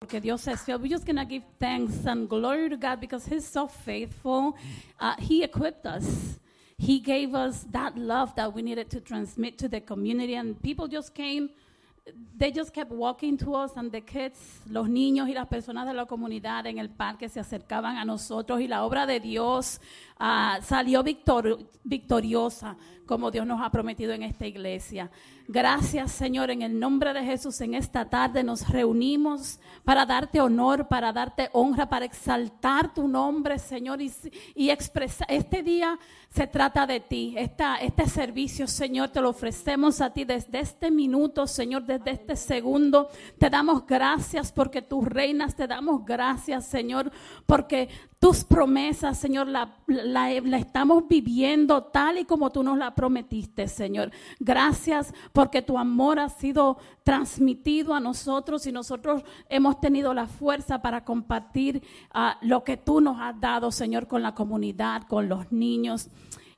porque Dios es fiel. We're just going to give thanks and glory to God because He's so faithful. Uh, he equipped us. He gave us that love that we needed to transmit to the community, and people just came. They just kept walking to us, and the kids, los niños y las personas de la comunidad en el parque se acercaban a nosotros, y la obra de Dios uh, salió victor victoriosa, como Dios nos ha prometido en esta iglesia. Gracias, Señor, en el nombre de Jesús. En esta tarde nos reunimos para darte honor, para darte honra, para exaltar tu nombre, Señor, y, y expresar. Este día se trata de ti. Esta, este servicio, Señor, te lo ofrecemos a ti desde este minuto, Señor, desde este segundo. Te damos gracias porque tú reinas. Te damos gracias, Señor, porque tus promesas, Señor, la, estamos viviendo tal y como tú nos la prometiste, Señor. Gracias porque tu amor ha sido transmitido a nosotros y nosotros hemos tenido la fuerza para compartir uh, lo que tú nos has dado, Señor, con la comunidad, con los niños.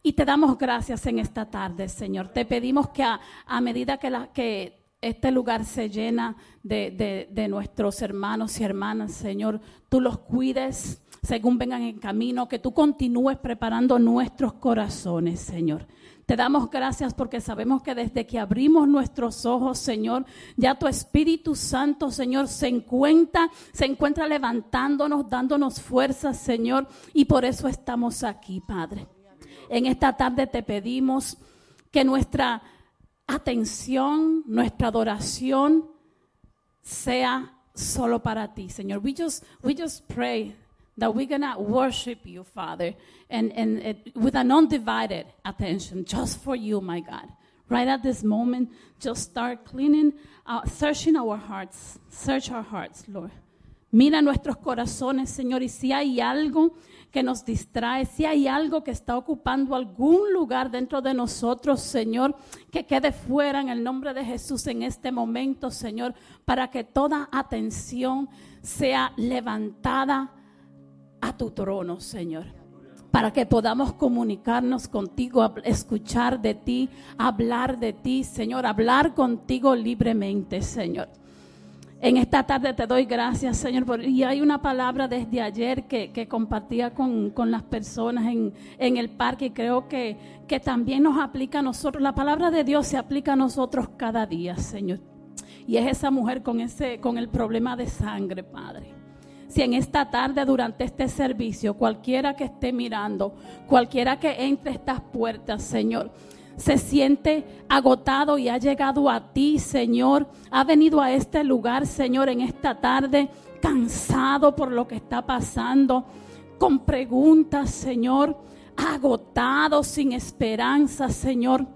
Y te damos gracias en esta tarde, Señor. Te pedimos que a, medida que, este lugar se llena de nuestros hermanos y hermanas, Señor, tú los cuides según vengan en camino, que tú continúes preparando nuestros corazones, Señor. Te damos gracias porque sabemos que desde que abrimos nuestros ojos, Señor, ya tu Espíritu Santo, Señor, se encuentra, se encuentra levantándonos, dándonos fuerzas, Señor, y por eso estamos aquí, Padre. En esta tarde te pedimos que nuestra atención, nuestra adoración sea solo para ti, Señor. We just, we just pray that we're going to worship you, Father, and, and it, with an undivided attention, just for you, my God. Right at this moment, just start cleaning, uh, searching our hearts. Search our hearts, Lord. Mira nuestros corazones, Señor, y si hay algo que nos distrae, si hay algo que está ocupando algún lugar dentro de nosotros, Señor, que quede fuera en el nombre de Jesús en este momento, Señor, para que toda atención sea levantada a tu trono, Señor. Para que podamos comunicarnos contigo, escuchar de ti, hablar de ti, Señor, hablar contigo libremente, Señor. En esta tarde te doy gracias, Señor. Por, y hay una palabra desde ayer que, que compartía con, con, las personas en, en, el parque y creo que, que también nos aplica a nosotros. La palabra de Dios se aplica a nosotros cada día, Señor. Y es esa mujer con, ese, con el problema de sangre, Padre si en esta tarde durante este servicio, cualquiera que esté mirando, cualquiera que entre estas puertas, Señor, se siente agotado y ha llegado a ti, Señor, ha venido a este lugar, Señor, en esta tarde, cansado por lo que está pasando, con preguntas, Señor, agotado, sin esperanza, Señor,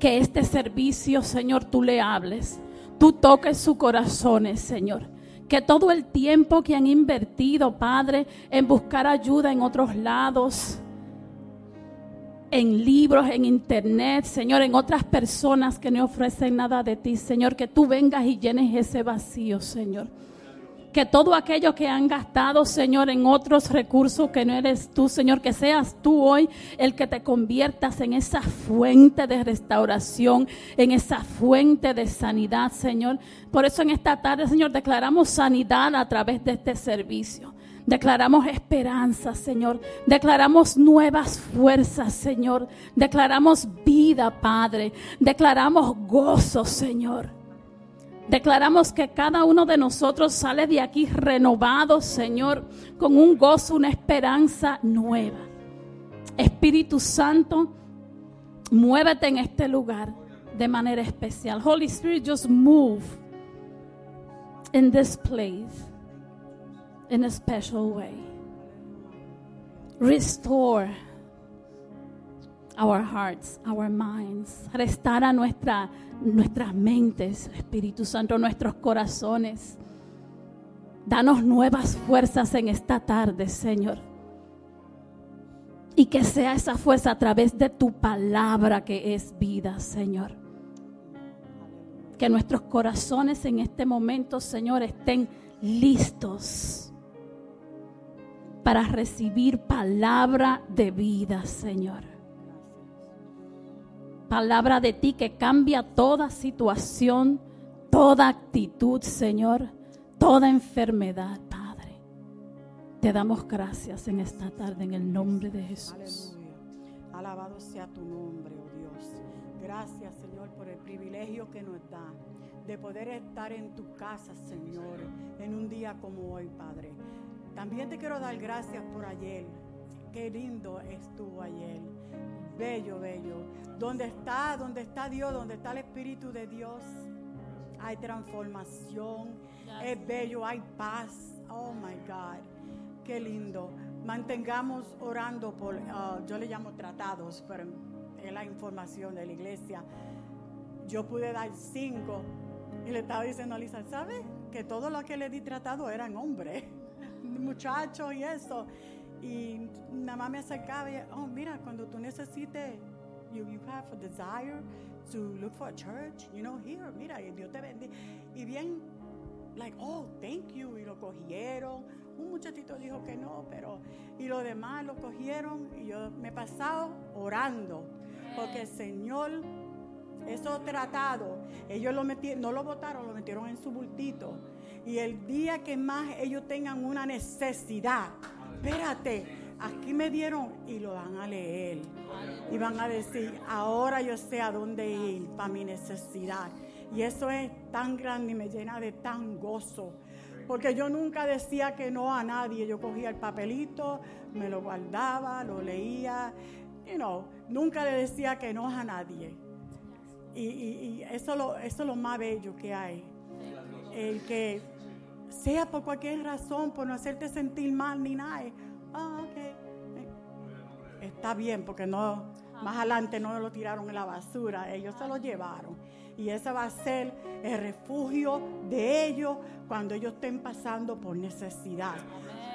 que este servicio, Señor, tú le hables, tú toques sus corazones, Señor que todo el tiempo que han invertido, Padre, en buscar ayuda en otros lados, en libros, en internet, Señor, en otras personas que no ofrecen nada de ti, Señor, que tú vengas y llenes ese vacío, Señor que todo aquello que han gastado, Señor, en otros recursos que no eres tú, Señor, que seas tú hoy el que te conviertas en esa fuente de restauración, en esa fuente de sanidad, Señor. Por eso en esta tarde, Señor, declaramos sanidad a través de este servicio. Declaramos esperanza, Señor. Declaramos nuevas fuerzas, Señor. Declaramos vida, Padre. Declaramos gozo, Señor. Declaramos que cada uno de nosotros sale de aquí renovado, Señor, con un gozo, una esperanza nueva. Espíritu Santo, muévete en este lugar de manera especial. Holy Spirit, just move in this place in a special way. Restore our hearts, our minds. Restaura nuestra nuestras mentes, Espíritu Santo, nuestros corazones. Danos nuevas fuerzas en esta tarde, Señor. Y que sea esa fuerza a través de tu palabra que es vida, Señor. Que nuestros corazones en este momento, Señor, estén listos para recibir palabra de vida, Señor palabra de ti que cambia toda situación, toda actitud, Señor, toda enfermedad, Padre. Te damos gracias en esta tarde en el nombre de Jesús. Aleluya. Alabado sea tu nombre, oh Dios. Gracias, Señor, por el privilegio que nos da de poder estar en tu casa, Señor, en un día como hoy, Padre. También te quiero dar gracias por ayer. Qué lindo estuvo ayer. Bello, bello. ¿Dónde está? ¿Dónde está Dios? ¿Dónde está el Espíritu de Dios? Hay transformación. Es bello, hay paz. Oh my God. Qué lindo. Mantengamos orando por, ah, yo le llamo tratados, pero es la información de la iglesia. Yo pude dar cinco y le estaba diciendo a Lisa, ¿sabe? Que todo lo que le di tratado eran hombres, muchachos y eso. Y nada más me acercaba y, oh, mira, cuando tú necesites, you, you have a desire to look for a church, you know, here, mira, y Dios te bendiga. Y bien, like, oh, thank you, y lo cogieron. Un muchachito dijo que no, pero, y los demás lo cogieron y yo me he pasado orando, porque el Señor eso tratado, ellos lo metieron, no lo votaron, lo metieron en su bultito. Y el día que más ellos tengan una necesidad, espérate, aquí me dieron y lo van a leer. Y van a decir, ahora yo sé a dónde ir para mi necesidad. Y eso es tan grande y me llena de tan gozo. Porque yo nunca decía que no a nadie. Yo cogía el papelito, me lo guardaba, lo leía. You know, nunca le decía que no a nadie. Y, eso, lo, eso es lo más bello que hay. El que sea por cualquier razón, por no hacerte sentir mal ni nada. Ah, Está bien, porque no, más adelante no lo tiraron en la basura, ellos se lo llevaron. Y ese va a ser el refugio de ellos cuando ellos estén pasando por necesidad.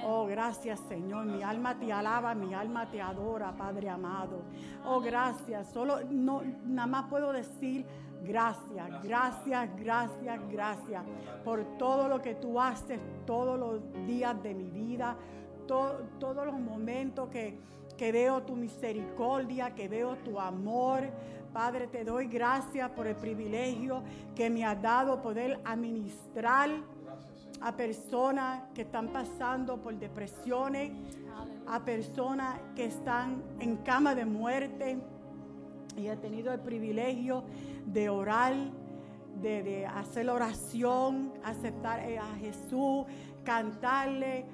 Oh, gracias Señor, mi alma te alaba, mi alma te adora, Padre amado. Oh, gracias. Solo no nada más puedo decir gracias, gracias, gracias, gracias por todo lo que tú haces todos los días de mi vida, to- todos los momentos que, que veo tu misericordia, que veo tu amor. Padre, te doy gracias por el privilegio que me has dado poder administrar a personas que están pasando por depresiones, a personas que están en cama de muerte. Y he tenido el privilegio de orar, de, de hacer oración, aceptar eh, a Jesús, cantarle.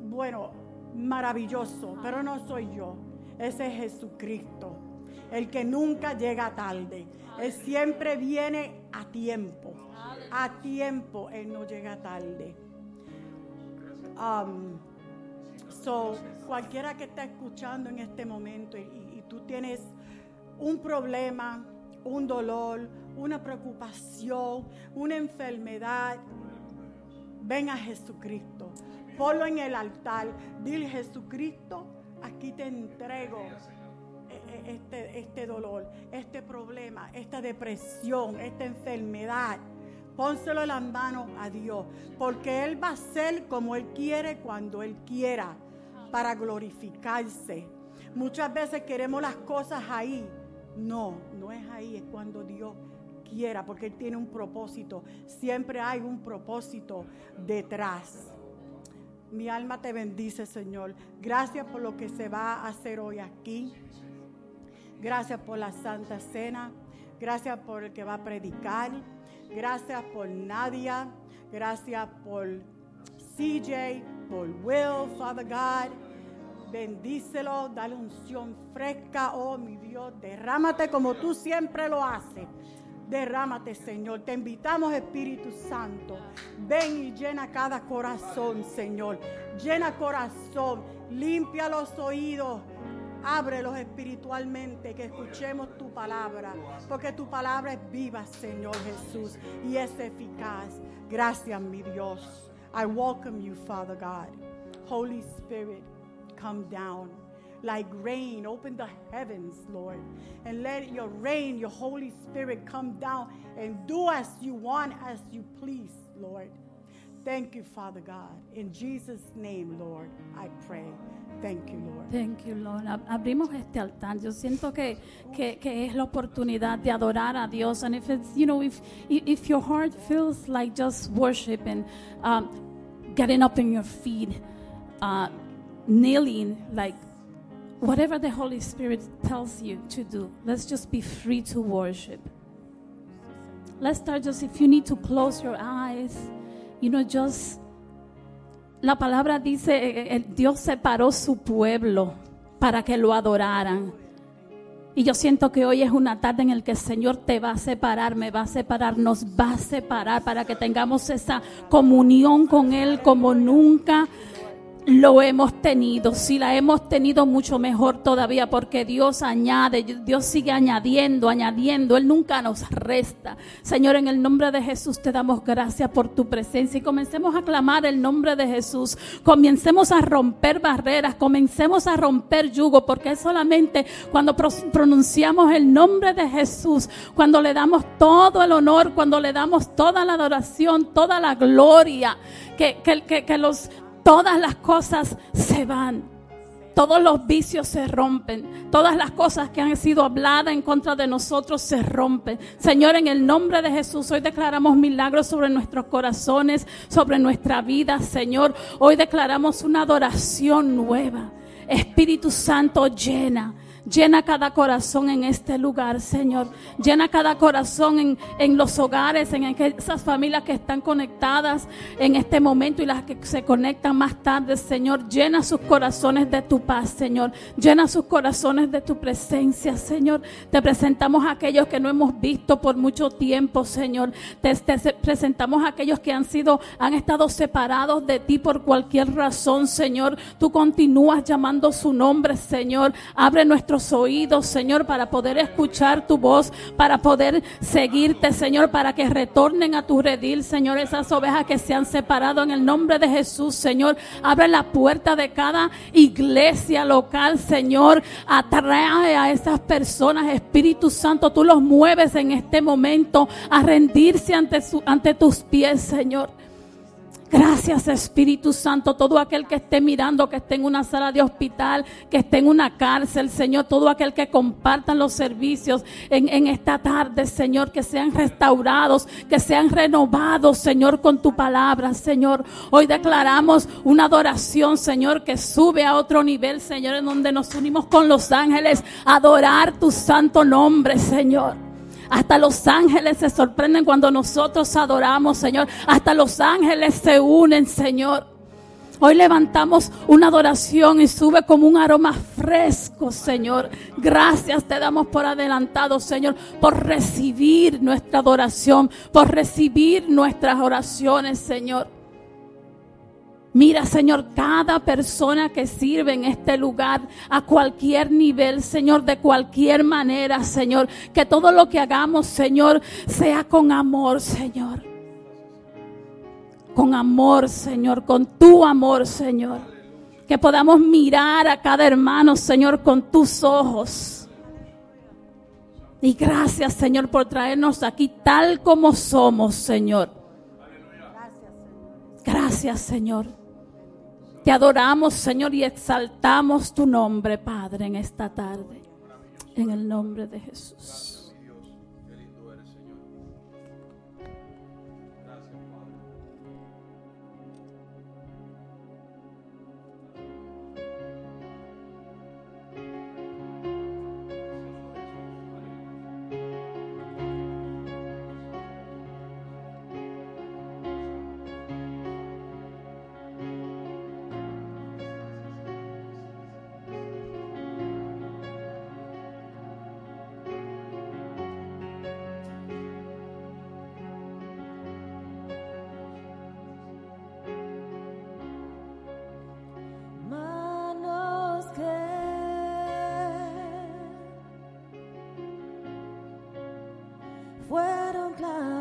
Bueno, maravilloso, pero no soy yo. Ese es Jesucristo, el que nunca llega tarde. Él siempre viene a tiempo. A tiempo, Él no llega tarde. Um, so, cualquiera que está escuchando en este momento y, y- y tú tienes un problema, un dolor, una preocupación, una enfermedad, ven a Jesucristo. Ponlo en el altar. Dile, Jesucristo, aquí te entrego e- e- este, este dolor, este problema, esta depresión, esta enfermedad. Pónselo en las manos a Dios, porque Él va a ser como Él quiere cuando Él quiera, para glorificarse. Muchas veces queremos las cosas ahí. No, no es ahí, es cuando Dios quiera, porque Él tiene un propósito. Siempre hay un propósito detrás. Mi alma te bendice, Señor. Gracias por lo que se va a hacer hoy aquí. Gracias por la Santa Cena. Gracias por el que va a predicar. Gracias por Nadia. Gracias por CJ, por Will, Father God. Bendícelo, dale unción fresca, oh mi Dios. Derrámate como tú siempre lo haces. Derrámate, Señor. Te invitamos, Espíritu Santo. Ven y llena cada corazón, Señor. Llena corazón. Limpia los oídos. Ábrelos espiritualmente, que escuchemos tu palabra, porque tu palabra es viva, Señor Jesús, y es eficaz. Gracias, mi Dios. I welcome you, Father God. Holy Spirit, come down like rain. Open the heavens, Lord, and let your rain, your Holy Spirit, come down and do as you want, as you please, Lord. Thank you, Father God. In Jesus' name, Lord, I pray. Thank you, Lord. Thank you, Lord. Ab- Abrimos este altar. Yo siento que, que, que es la oportunidad de adorar a Dios. And if it's, you know, if, if your heart feels like just worshiping, um, getting up in your feet, uh, kneeling, like whatever the Holy Spirit tells you to do, let's just be free to worship. Let's start just, if you need to close your eyes, you know, just la palabra dice, eh, eh, Dios separó su pueblo para que lo adoraran. Y yo siento que hoy es una tarde en la que el Señor te va a separar, me va a separar, nos va a separar para que tengamos esa comunión con Él como nunca lo hemos tenido. Si la hemos tenido mucho mejor todavía porque Dios añade, Dios sigue añadiendo, añadiendo. Él nunca nos resta. Señor, en el nombre de Jesús te damos gracias por tu presencia y comencemos a clamar el nombre de Jesús. Comencemos a romper barreras, comencemos a romper yugo porque es solamente cuando pro- pronunciamos el nombre de Jesús, cuando le damos todo el honor, cuando le damos toda la adoración, toda la gloria, que, que, que, que los todas las cosas se van. Todos los vicios se rompen. Todas las cosas que han sido habladas en contra de nosotros se rompen. Señor, en el nombre de Jesús, hoy declaramos milagros sobre nuestros corazones, sobre nuestra vida, Señor. Hoy declaramos una adoración nueva. Espíritu Santo, llena. Llena cada corazón en este lugar, Señor. Llena cada corazón en, en los hogares, en esas familias que están conectadas en este momento y las que se conectan más tarde, Señor. Llena sus corazones de tu paz, Señor. Llena sus corazones de tu presencia, Señor. Te presentamos a aquellos que no hemos visto por mucho tiempo, Señor. Te, te presentamos a aquellos que han sido, han estado separados de ti por cualquier razón, Señor. Tú continúas llamando su nombre, Señor. Abre nuestros oídos, Señor, para poder escuchar tu voz, para poder seguirte, Señor, para que retornen a tu redil, Señor, esas ovejas que se han separado en el nombre de Jesús, Señor. Abre la puerta de cada iglesia local, Señor. Atrae a esas personas, Espíritu Santo, tú los mueves en este momento a rendirse ante, su, ante tus pies, Señor. Gracias Espíritu Santo, todo aquel que esté mirando, que esté en una sala de hospital, que esté en una cárcel, Señor, todo aquel que compartan los servicios en, en, esta tarde, Señor, que sean restaurados, que sean renovados, Señor, con tu palabra, Señor. Hoy declaramos una adoración, Señor, que sube a otro nivel, Señor, en donde nos unimos con los ángeles adorar tu santo nombre, Señor. Hasta los ángeles se sorprenden cuando nosotros adoramos, Señor. Hasta los ángeles se unen, Señor. Hoy levantamos una adoración y sube como un aroma fresco, Señor. Gracias te damos por adelantado, Señor, por recibir nuestra adoración, por recibir nuestras oraciones, Señor. Mira, Señor, cada persona que sirve en este lugar, a cualquier nivel, Señor, de cualquier manera, Señor, que todo lo que hagamos, Señor, sea con amor, Señor. Con amor, Señor, con tu amor, Señor. Que podamos mirar a cada hermano, Señor, con tus ojos. Y gracias, Señor, por traernos aquí tal como somos, Señor. Gracias, Señor. Te adoramos, Señor, y exaltamos tu nombre, Padre, en esta tarde. En el nombre de Jesús. love.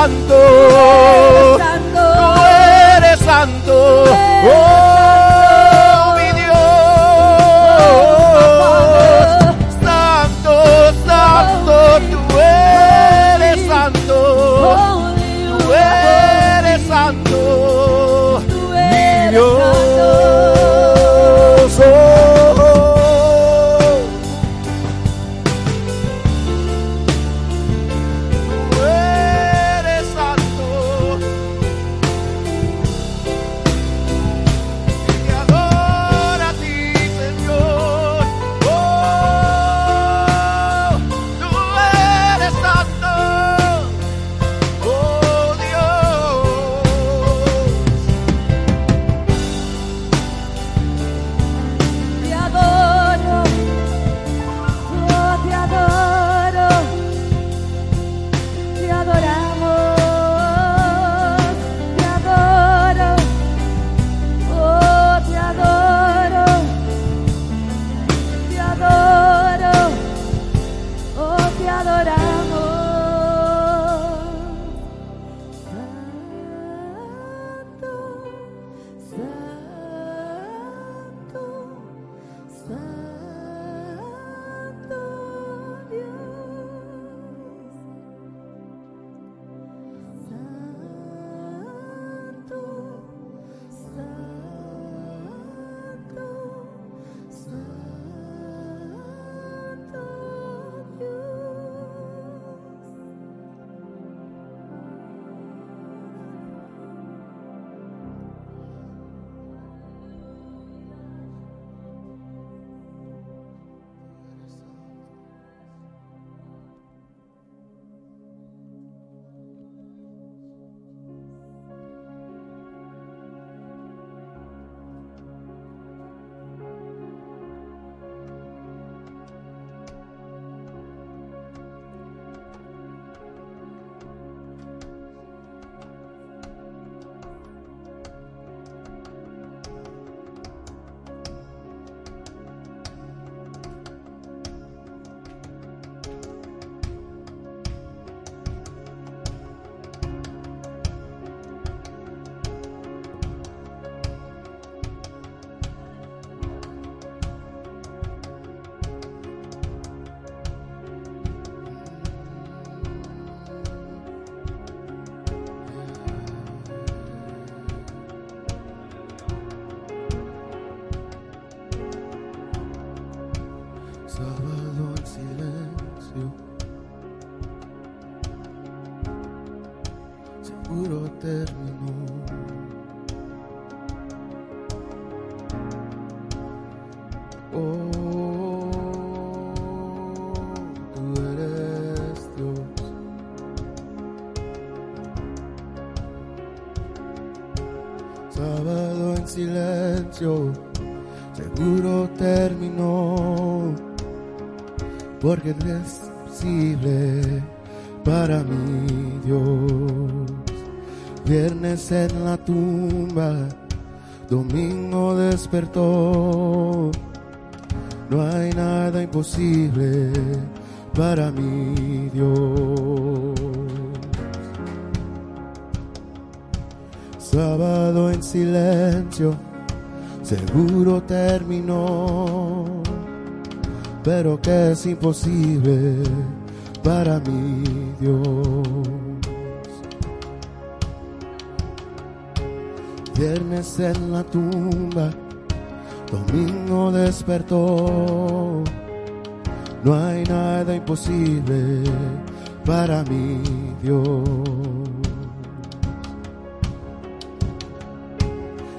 santo. la tumba, domingo despertó. No hay nada imposible para mi Dios. Sábado en silencio, seguro terminó, pero que es imposible para mi Dios. Viernes en la tumba, domingo despertó. No hay nada imposible para mi Dios.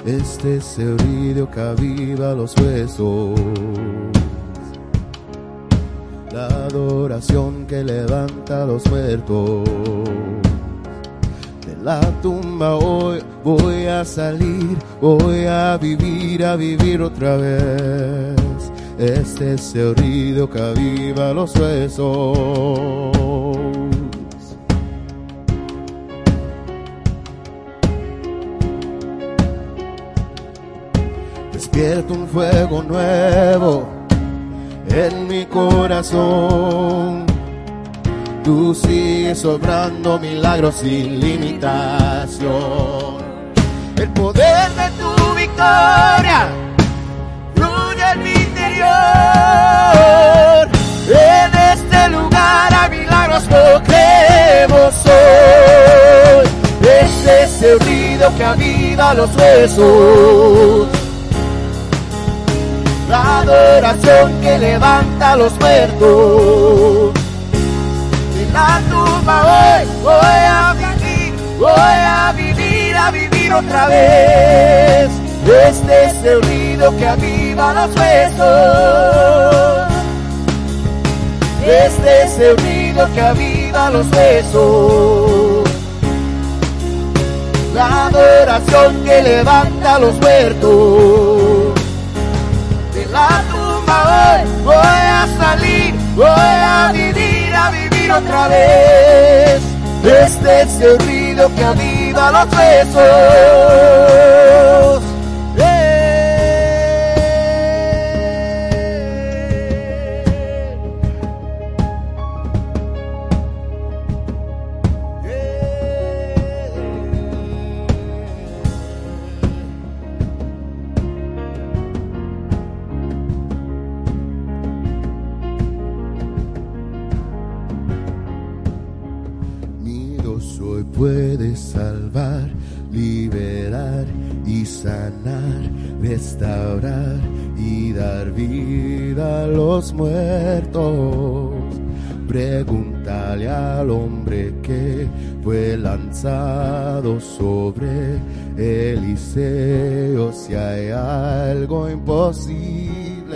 Este es el río que aviva los huesos. La adoración que levanta los muertos. La tumba hoy voy a salir, voy a vivir, a vivir otra vez. Este es el río que aviva los huesos. Despierto un fuego nuevo en mi corazón. Tú sigues obrando milagros sin limitación. El poder de tu victoria fluye en mi interior. En este lugar a milagros lo creemos hoy. Es el ruido que aviva los huesos la adoración que levanta a los muertos. La tumba hoy voy a vivir, voy a vivir, a vivir otra vez. Este es el ruido que aviva los huesos. Este es el ruido que aviva los huesos. La adoración que levanta los muertos de la tumba hoy voy a salir, voy a vivir otra vez. Este es el ruido que aviva los huesos. Puede salvar, liberar y sanar, restaurar y dar vida a los muertos. Pregúntale al hombre que fue lanzado sobre Eliseo si hay algo imposible.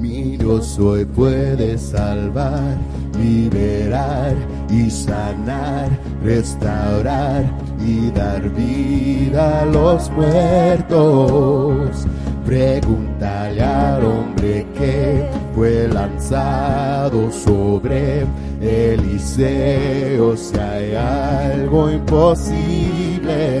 Mi Dios hoy puede salvar, liberar y sanar, restaurar y dar vida a los muertos. Pregúntale al hombre que fue lanzado sobre Eliseo si hay algo imposible.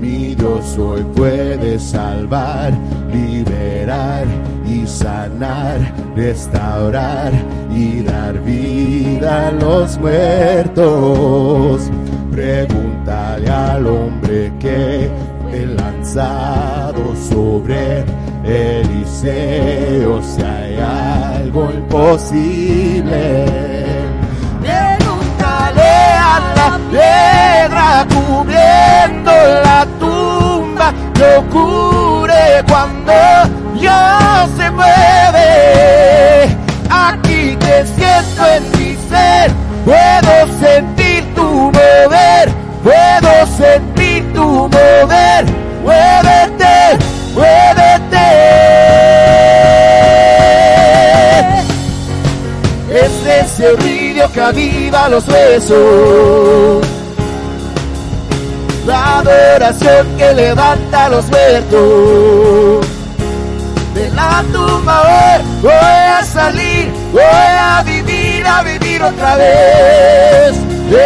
Mi Dios hoy puede salvar, liberar y sanar, restaurar y dar vida a los muertos. Pregúntale al hombre que fue lanzado sobre Eliseo si hay algo imposible. Pregúntale a la piedra cubriendo la tumba que ocurre cuando Dios se mueve. Aquí te siento en mi ser, puedo sentir tu mover, puedo sentir tu mover. Muévete, muévete. Es el río que aviva los huesos. La adoración que levanta los muertos. La tumba hoy voy a salir, voy a vivir, a vivir otra vez.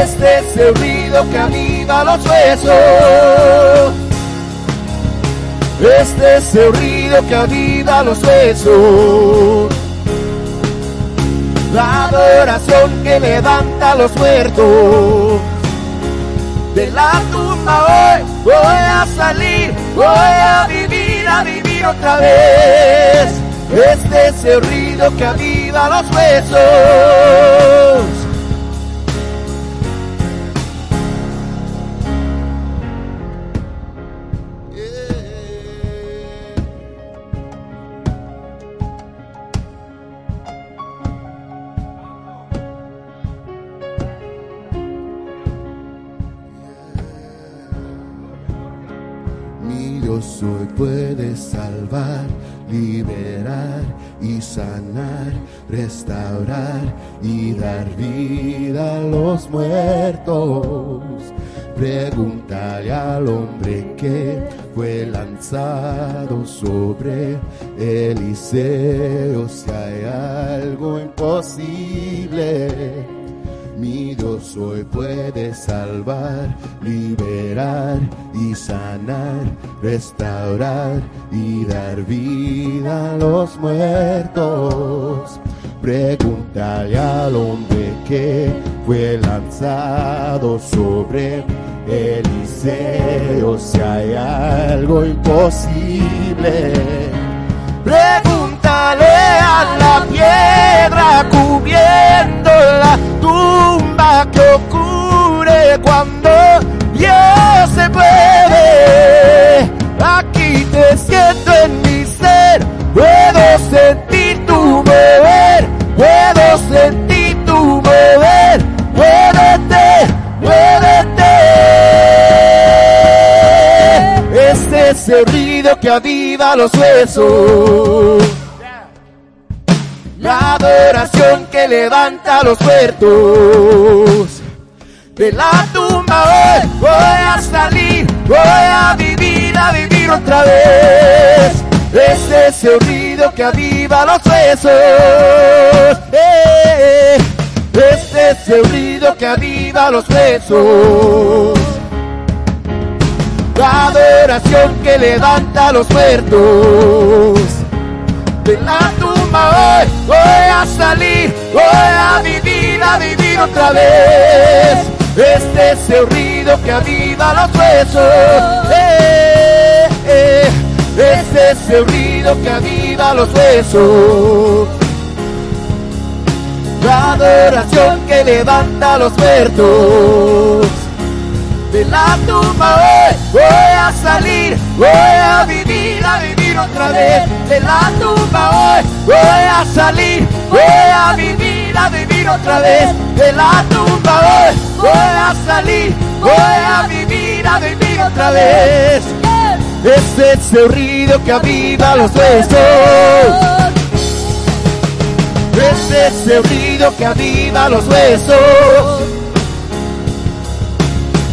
Este es el río que aviva los huesos. Este es el río que aviva los huesos. La adoración que levanta los muertos. De la tumba hoy voy a salir, voy a vivir, a vivir otra vez. Este es el ruido que aviva los huesos. Liberar y sanar, restaurar y dar vida a los muertos. Pregúntale al hombre que fue lanzado sobre Eliseo si hay algo imposible. Mi Dios hoy puede salvar, liberar y sanar, restaurar y dar vida a los muertos. Pregúntale al hombre que fue lanzado sobre Eliseo si hay algo imposible. Pregúntale a la piedra cubriendo la tumba que ocurre cuando Dios se puede. Aquí te siento en mi ser, puedo sentir tu mover, puedo sentir tu mover, muévete, muévete. Es el ruido que aviva los huesos. La adoración que levanta los muertos. De la tumba hoy voy a salir, voy a vivir, a vivir otra vez. Es el ruido que aviva los huesos. Eh, Este es el ruido que aviva los huesos. La adoración que levanta los muertos de la tumba hoy voy a salir, voy a vivir, a vivir otra vez. Este es el ruido que aviva los huesos. Eh, eh. Este es el ruido que aviva los huesos. La adoración que levanta los muertos de la tumba hoy voy a salir, voy a vivir, a vivir otra vez. De la tumba hoy voy a salir, voy a vivir, a vivir otra vez. De la tumba hoy voy a salir, voy a vivir, a vivir otra vez. Es el ruido que aviva los huesos. Es el ruido que aviva los huesos.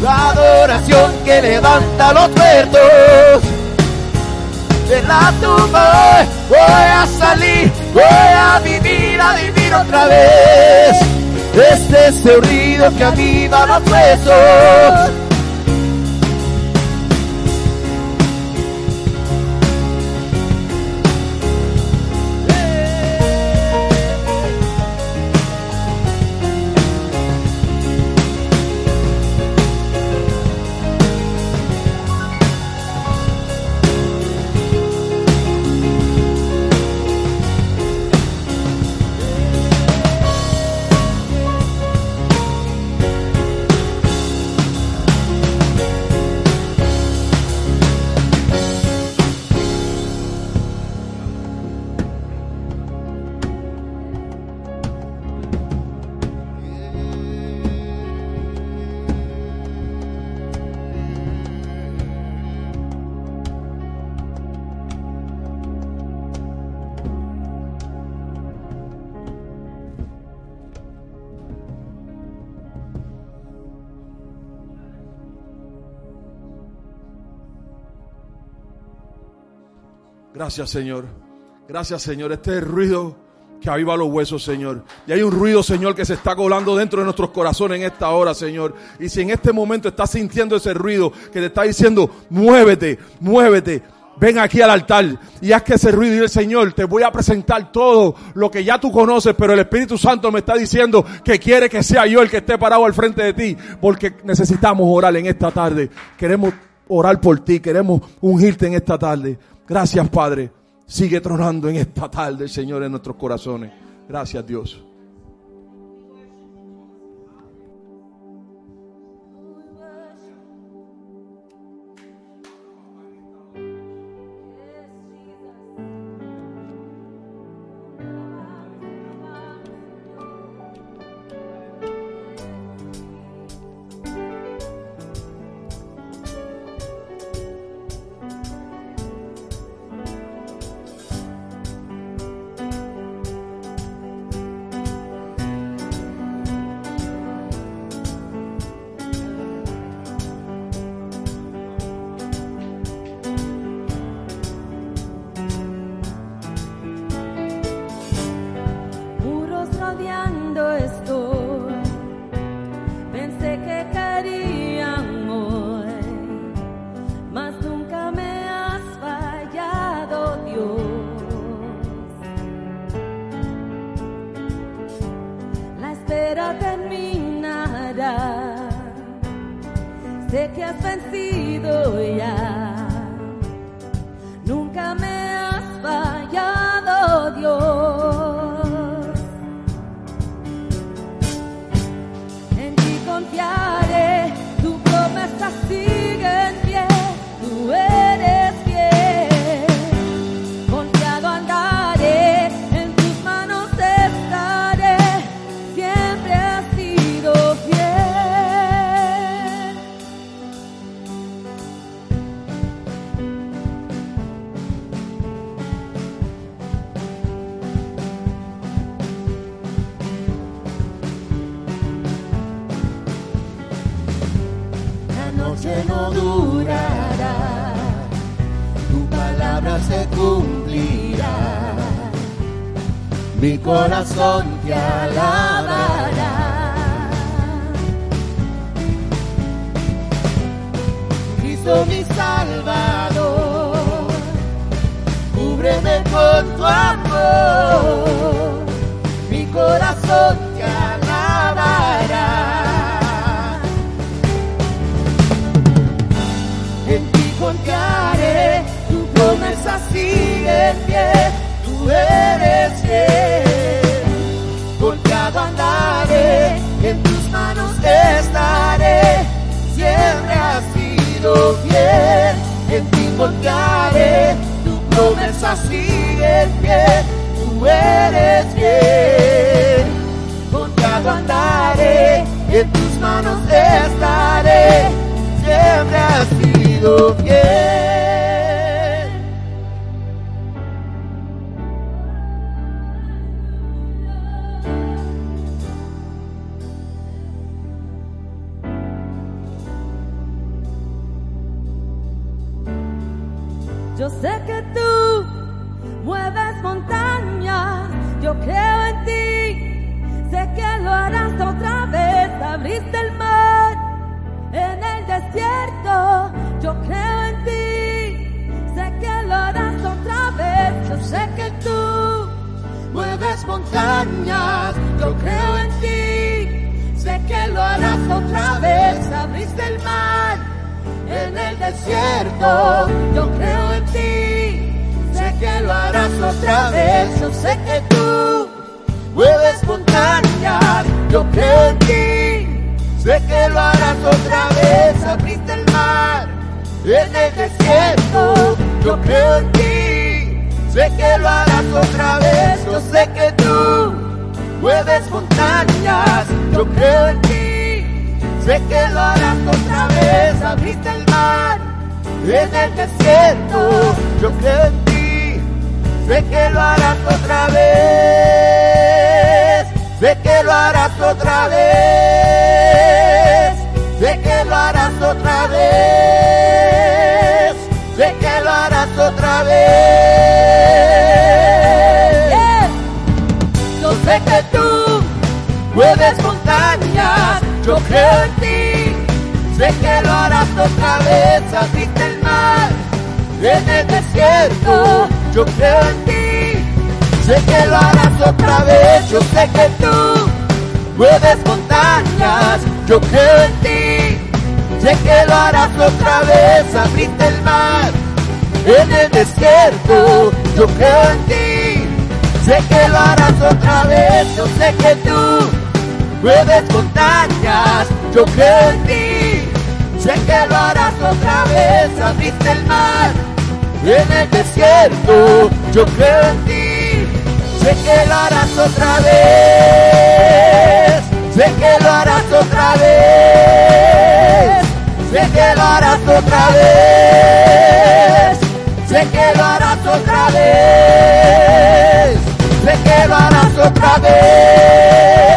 La adoración que levanta los muertos. De la tumba voy a salir, voy a vivir, a vivir otra vez. Este es el ruido que aviva los huesos. Gracias, Señor. Gracias, Señor. Este ruido que aviva los huesos, Señor. Y hay un ruido, Señor, que se está colando dentro de nuestros corazones en esta hora, Señor. Y si en este momento estás sintiendo ese ruido que te está diciendo, muévete, muévete. Ven aquí al altar y haz que ese ruido y el Señor te voy a presentar todo lo que ya tú conoces, pero el Espíritu Santo me está diciendo que quiere que sea yo el que esté parado al frente de ti, porque necesitamos orar en esta tarde. Queremos orar por ti, queremos ungirte en esta tarde. Gracias, Padre. Sigue tronando en esta tarde, Señor, en nuestros corazones. Gracias, Dios. Sé que lo harás otra vez, abriste el mar en el desierto, yo creo en ti, sé que lo harás otra vez, sé que lo harás otra vez, sé que lo harás otra vez, sé que lo harás otra vez. Yo sé que tú mueves montañas, yo creo en ti, sé que lo harás otra vez, abriste el mar en el desierto, yo creo en ti, sé que lo harás otra vez, yo sé que tú mueves montañas, yo creo en ti, sé que lo harás otra vez, abriste el mar en el desierto, yo creo en ti. Sé que lo harás otra vez, yo sé que tú mueves montañas, yo creo en ti. Sé que lo harás otra vez, abriste el mar en el desierto, yo creo en ti. Sé que lo harás otra vez, sé que lo harás otra vez, sé que lo harás otra vez, sé que lo harás otra vez, sé que lo harás otra vez,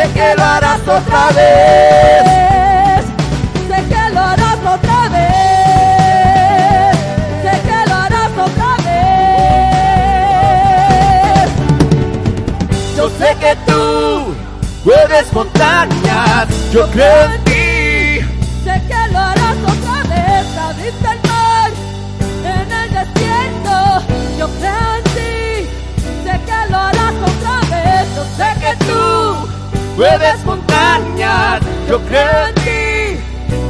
sé que lo harás otra vez. Sé que lo harás otra vez. Sé que lo harás otra vez. Yo sé que tú mueves montañas, yo creo en Mueves montañas, yo creo en ti.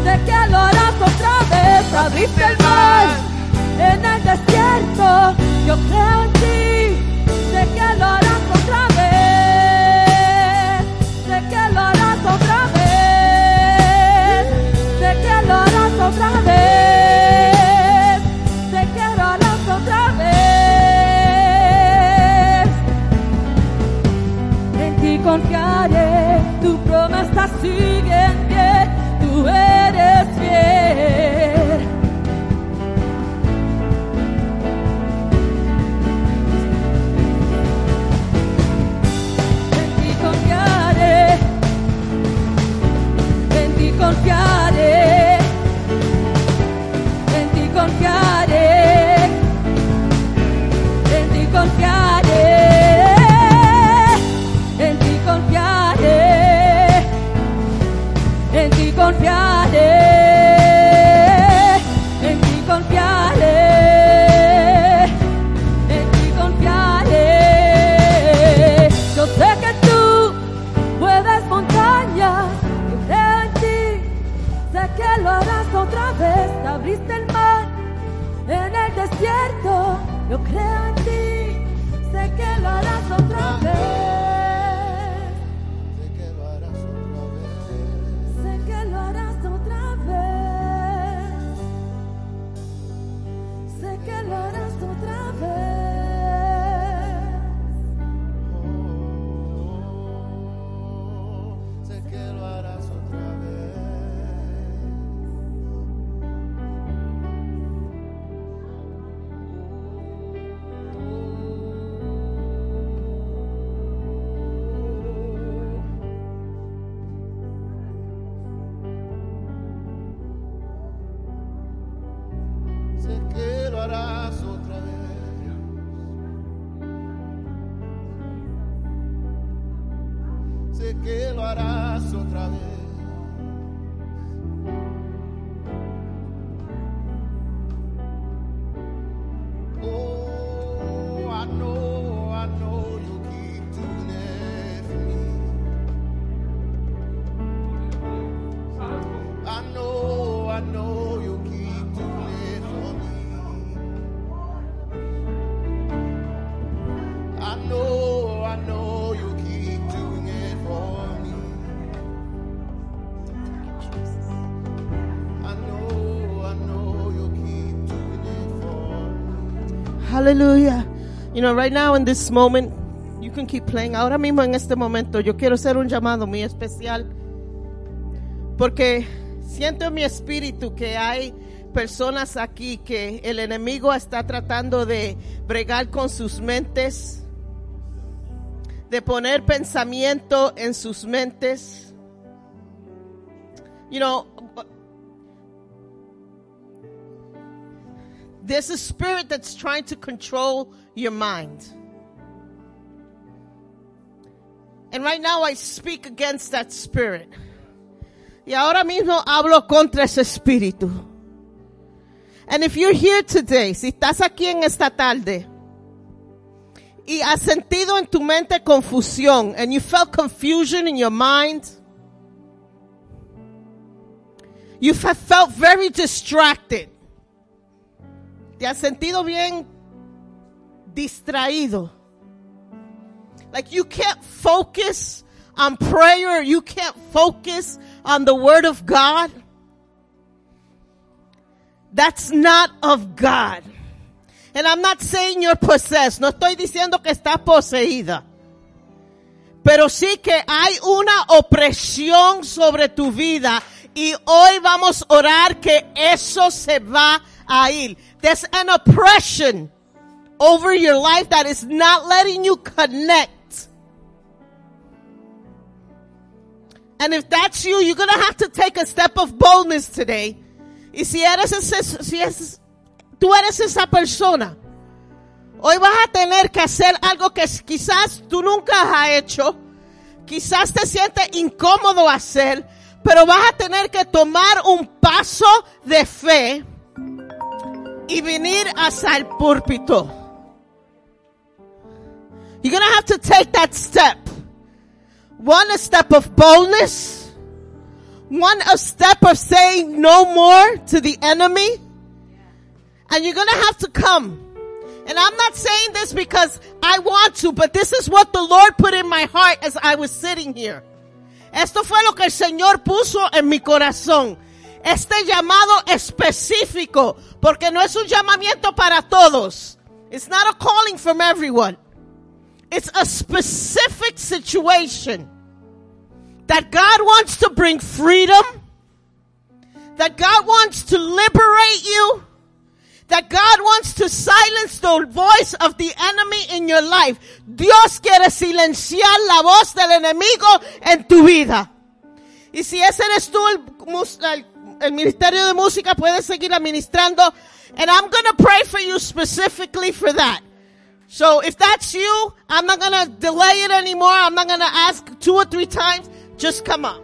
Sé que lo harás otra vez, abriste el mar en el desierto. Yo creo en ti, sé que lo harás otra vez. Sé que lo harás otra vez. Sé que lo harás otra vez. Promesa Hallelujah. You know, right now in this moment, you can keep playing. Ahora mismo en este momento, yo quiero hacer un llamado muy especial. Porque siento en mi espíritu que hay personas aquí que el enemigo está tratando de bregar con sus mentes, de poner pensamiento en sus mentes. You know, There's a spirit that's trying to control your mind. And right now I speak against that spirit. Y ahora mismo hablo contra ese espíritu. And if you're here today, si estás aquí en esta tarde y has sentido en tu mente confusión and you felt confusion in your mind, you have felt very distracted. Te has sentido bien distraído. Like you can't focus on prayer, you can't focus on the word of God. That's not of God. And I'm not saying you're possessed. No estoy diciendo que estás poseída. Pero sí que hay una opresión sobre tu vida y hoy vamos a orar que eso se va a ir. There's an oppression over your life that is not letting you connect. And if that's you, you're gonna have to take a step of boldness today. Y si eres ese, si tú eres esa persona, hoy vas a tener que hacer algo que quizás tú nunca has hecho, quizás te sientes incómodo hacer, pero vas a tener que tomar un paso de fe y venir hacia el púlpito. You're gonna have to take that step. One, a step of boldness. One, a step of saying no more to the enemy. And you're gonna have to come. And I'm not saying this because I want to, but this is what the Lord put in my heart as I was sitting here. Esto fue lo que el Señor puso en mi corazón. Este llamado específico, porque no es un llamamiento para todos. It's not a calling from everyone. It's a specific situation that God wants to bring freedom, that God wants to liberate you, that God wants to silence the voice of the enemy in your life. Dios quiere silenciar la voz del enemigo en tu vida. Y si ese eres tú, el, el, el eh, ministerio de música puede seguir administrando. And I'm going to pray for you specifically for that. So if that's you, I'm not going to delay it anymore. I'm not going to ask two or three times. Just come up.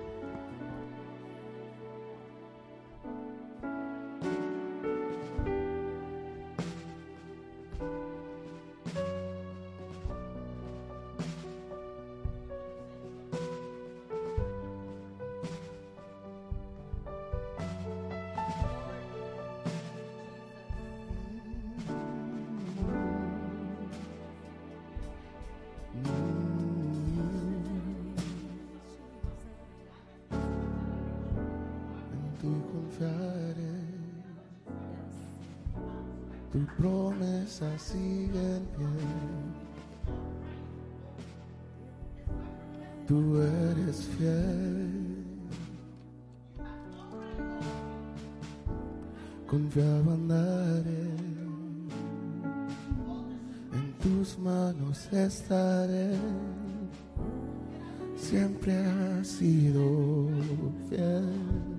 Tu promesa sigue en pie. Tú eres fiel. Confiado andaré. En tus manos estaré. Siempre has sido fiel.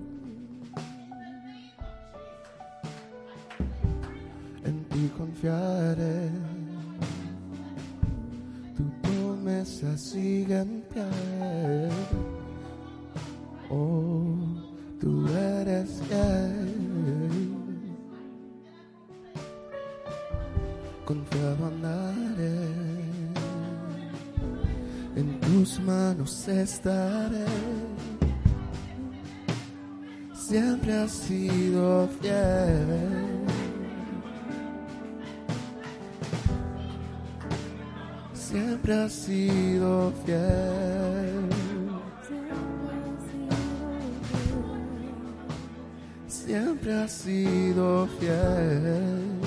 Confiaré. Tu promesa sigue en pie. Oh, tú eres fiel. Confiado andaré. En tus manos estaré. Siempre has sido fiel. Siempre has sido fiel. Siempre has sido fiel.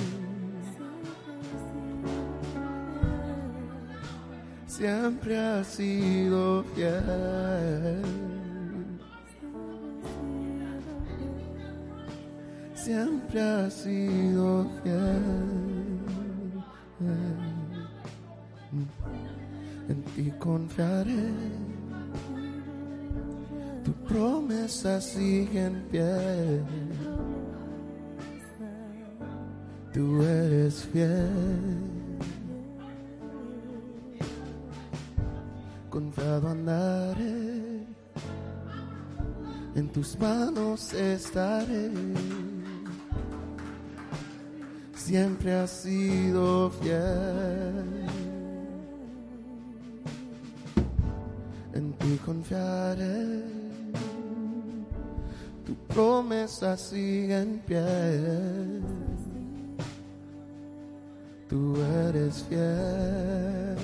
Siempre has sido fiel. Siempre has sido fiel. Ti confiaré. Tu promesa sigue en pie. Tú eres fiel. Confiado andaré. En tus manos estaré. Siempre has sido fiel. En ti confiaré. Tu promesa sigue en pie. Tú eres fiel.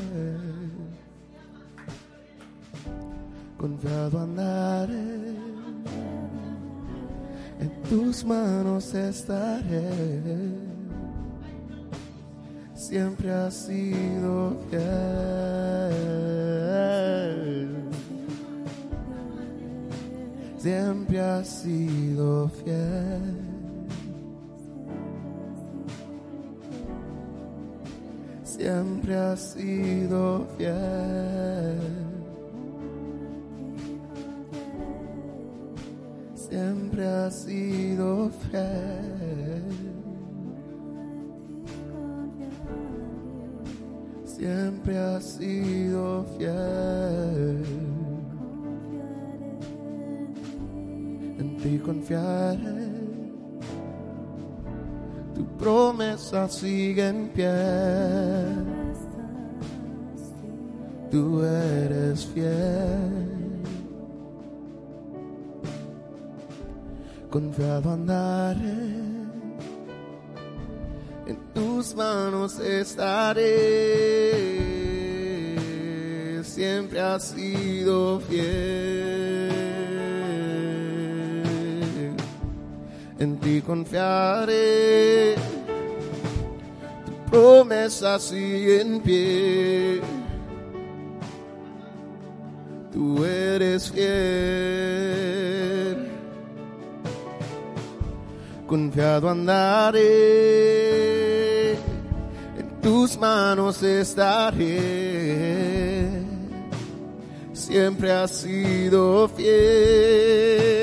Confiado andaré. En tus manos estaré. Siempre has sido fiel. Siempre has sido fiel. Siempre has sido fiel. Siempre has sido fiel. Siempre has sido fiel. Ti confiaré. Tu promesa sigue en pie. Tú eres fiel. Confiado andaré. En tus manos estaré. Siempre has sido fiel. En ti confiaré. Tu promesa sigue en pie. Tú eres fiel. Confiado andaré. En tus manos estaré. Siempre has sido fiel.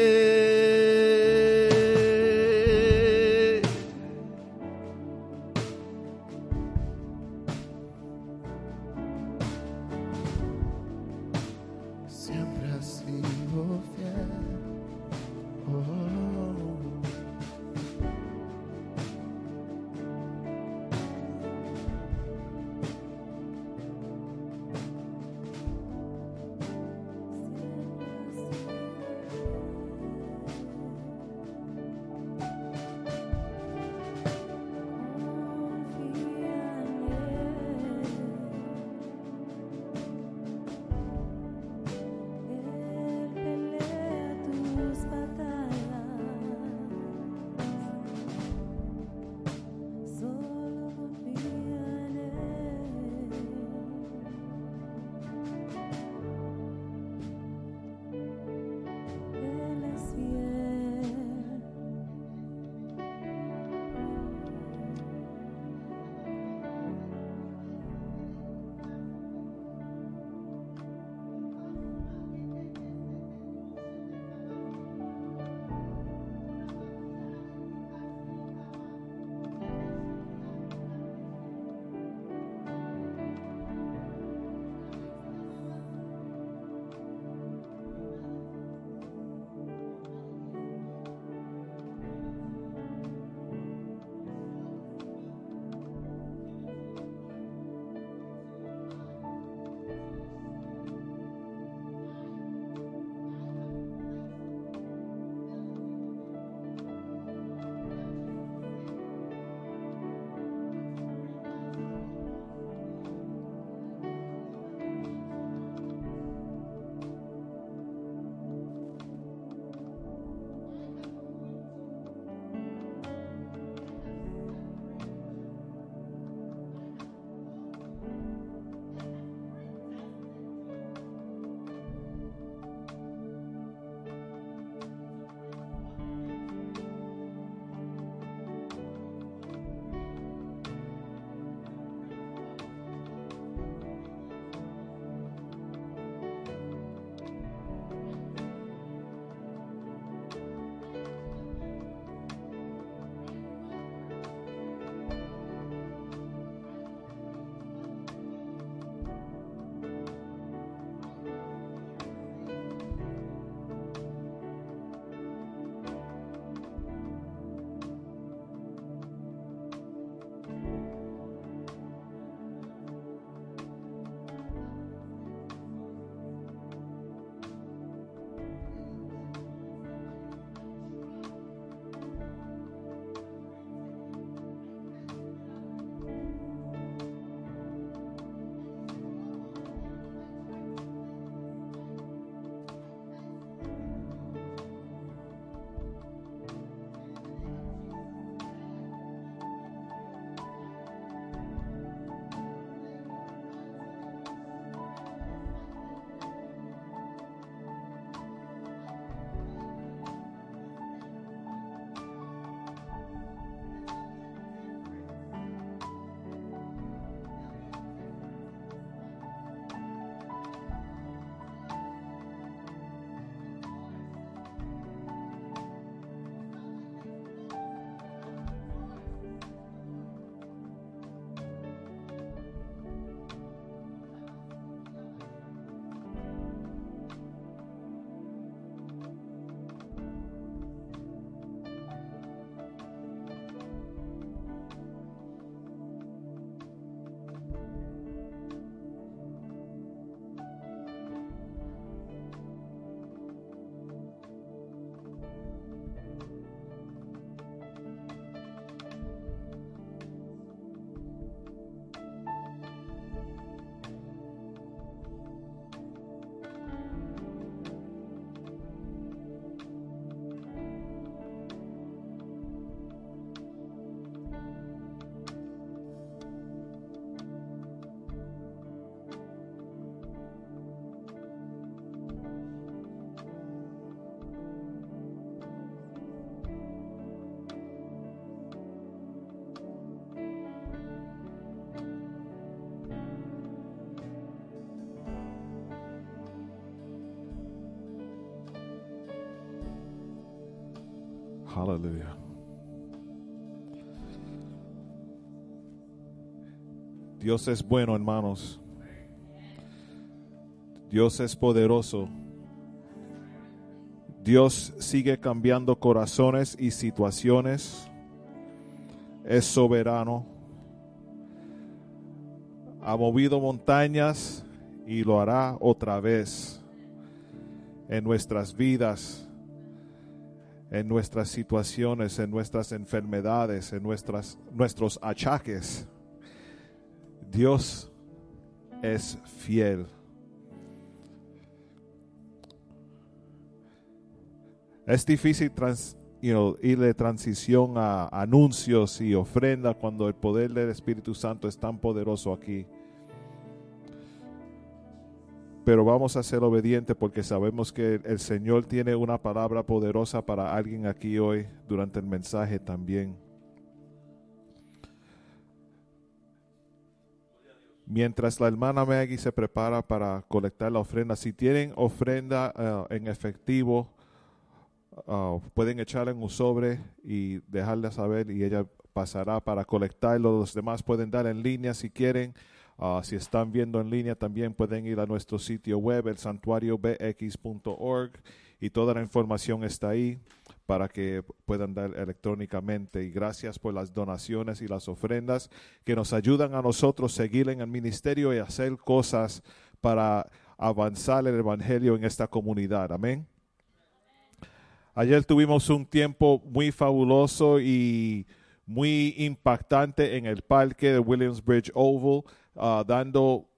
Dios es bueno, hermanos. Dios es poderoso. Dios sigue cambiando corazones y situaciones. Es soberano. Ha movido montañas y lo hará otra vez en nuestras vidas, en nuestras situaciones, en nuestras enfermedades, en nuestras, nuestros achaques. Dios es fiel. Es difícil trans, you ir de transición a anuncios y ofrenda cuando el poder del Espíritu Santo es tan poderoso aquí. Pero vamos a ser obedientes porque sabemos que el Señor tiene una palabra poderosa para alguien aquí hoy durante el mensaje también. Mientras la hermana Maggie se prepara para colectar la ofrenda, si tienen ofrenda uh, en efectivo, uh, pueden echarla en un sobre y dejarla saber y ella pasará para colectarlo. Los demás pueden dar en línea si quieren. Uh, si están viendo en línea, también pueden ir a nuestro sitio web, el santuariobx.org, y toda la información está ahí para que puedan dar electrónicamente. Y gracias por las donaciones y las ofrendas que nos ayudan a nosotros seguir en el ministerio y hacer cosas para avanzar el Evangelio en esta comunidad. Amén. Ayer tuvimos un tiempo muy fabuloso y muy impactante en el parque de Williamsbridge Oval, uh, dando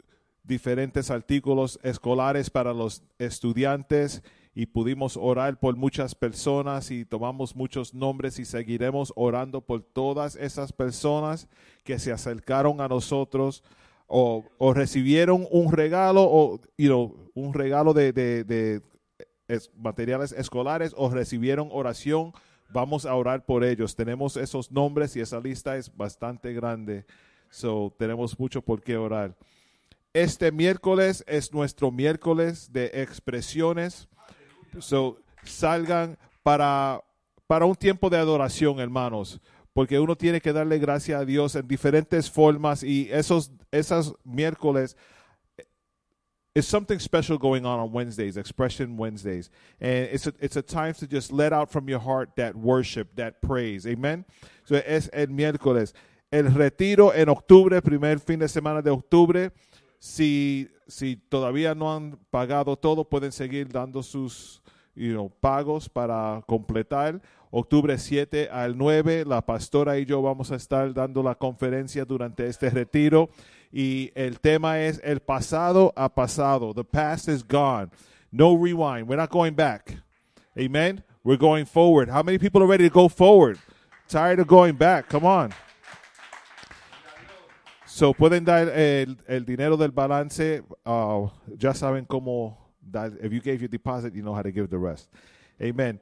diferentes artículos escolares para los estudiantes y pudimos orar por muchas personas y tomamos muchos nombres y seguiremos orando por todas esas personas que se acercaron a nosotros o, recibieron un regalo o you know, un regalo de, de, de es, materiales escolares o recibieron oración, vamos a orar por ellos. Tenemos esos nombres y esa lista es bastante grande. So, tenemos mucho por qué orar. Este miércoles es nuestro miércoles de expresiones. So, salgan para, para un tiempo de adoración, hermanos, porque uno tiene que darle gracias a Dios en diferentes formas y esos, esos miércoles it's something special going on on Wednesdays, Expression Wednesdays. And it's a, it's a time to just let out from your heart that worship, that praise. Amen. So es el miércoles. El retiro en octubre, primer fin de semana de octubre. Si, si todavía no han pagado todo, pueden seguir dando sus you know, pagos para completar. Octubre 7 al 9, la pastora y yo vamos a estar dando la conferencia durante este retiro y el tema es el pasado ha pasado. The past is gone. No rewind. We're not going back. Amen. We're going forward. How many people are ready to go forward? Tired of going back. Come on. So pueden dar el, dinero del balance. Uh, ya saben cómo. If you gave your deposit, you know how to give the rest. Amen.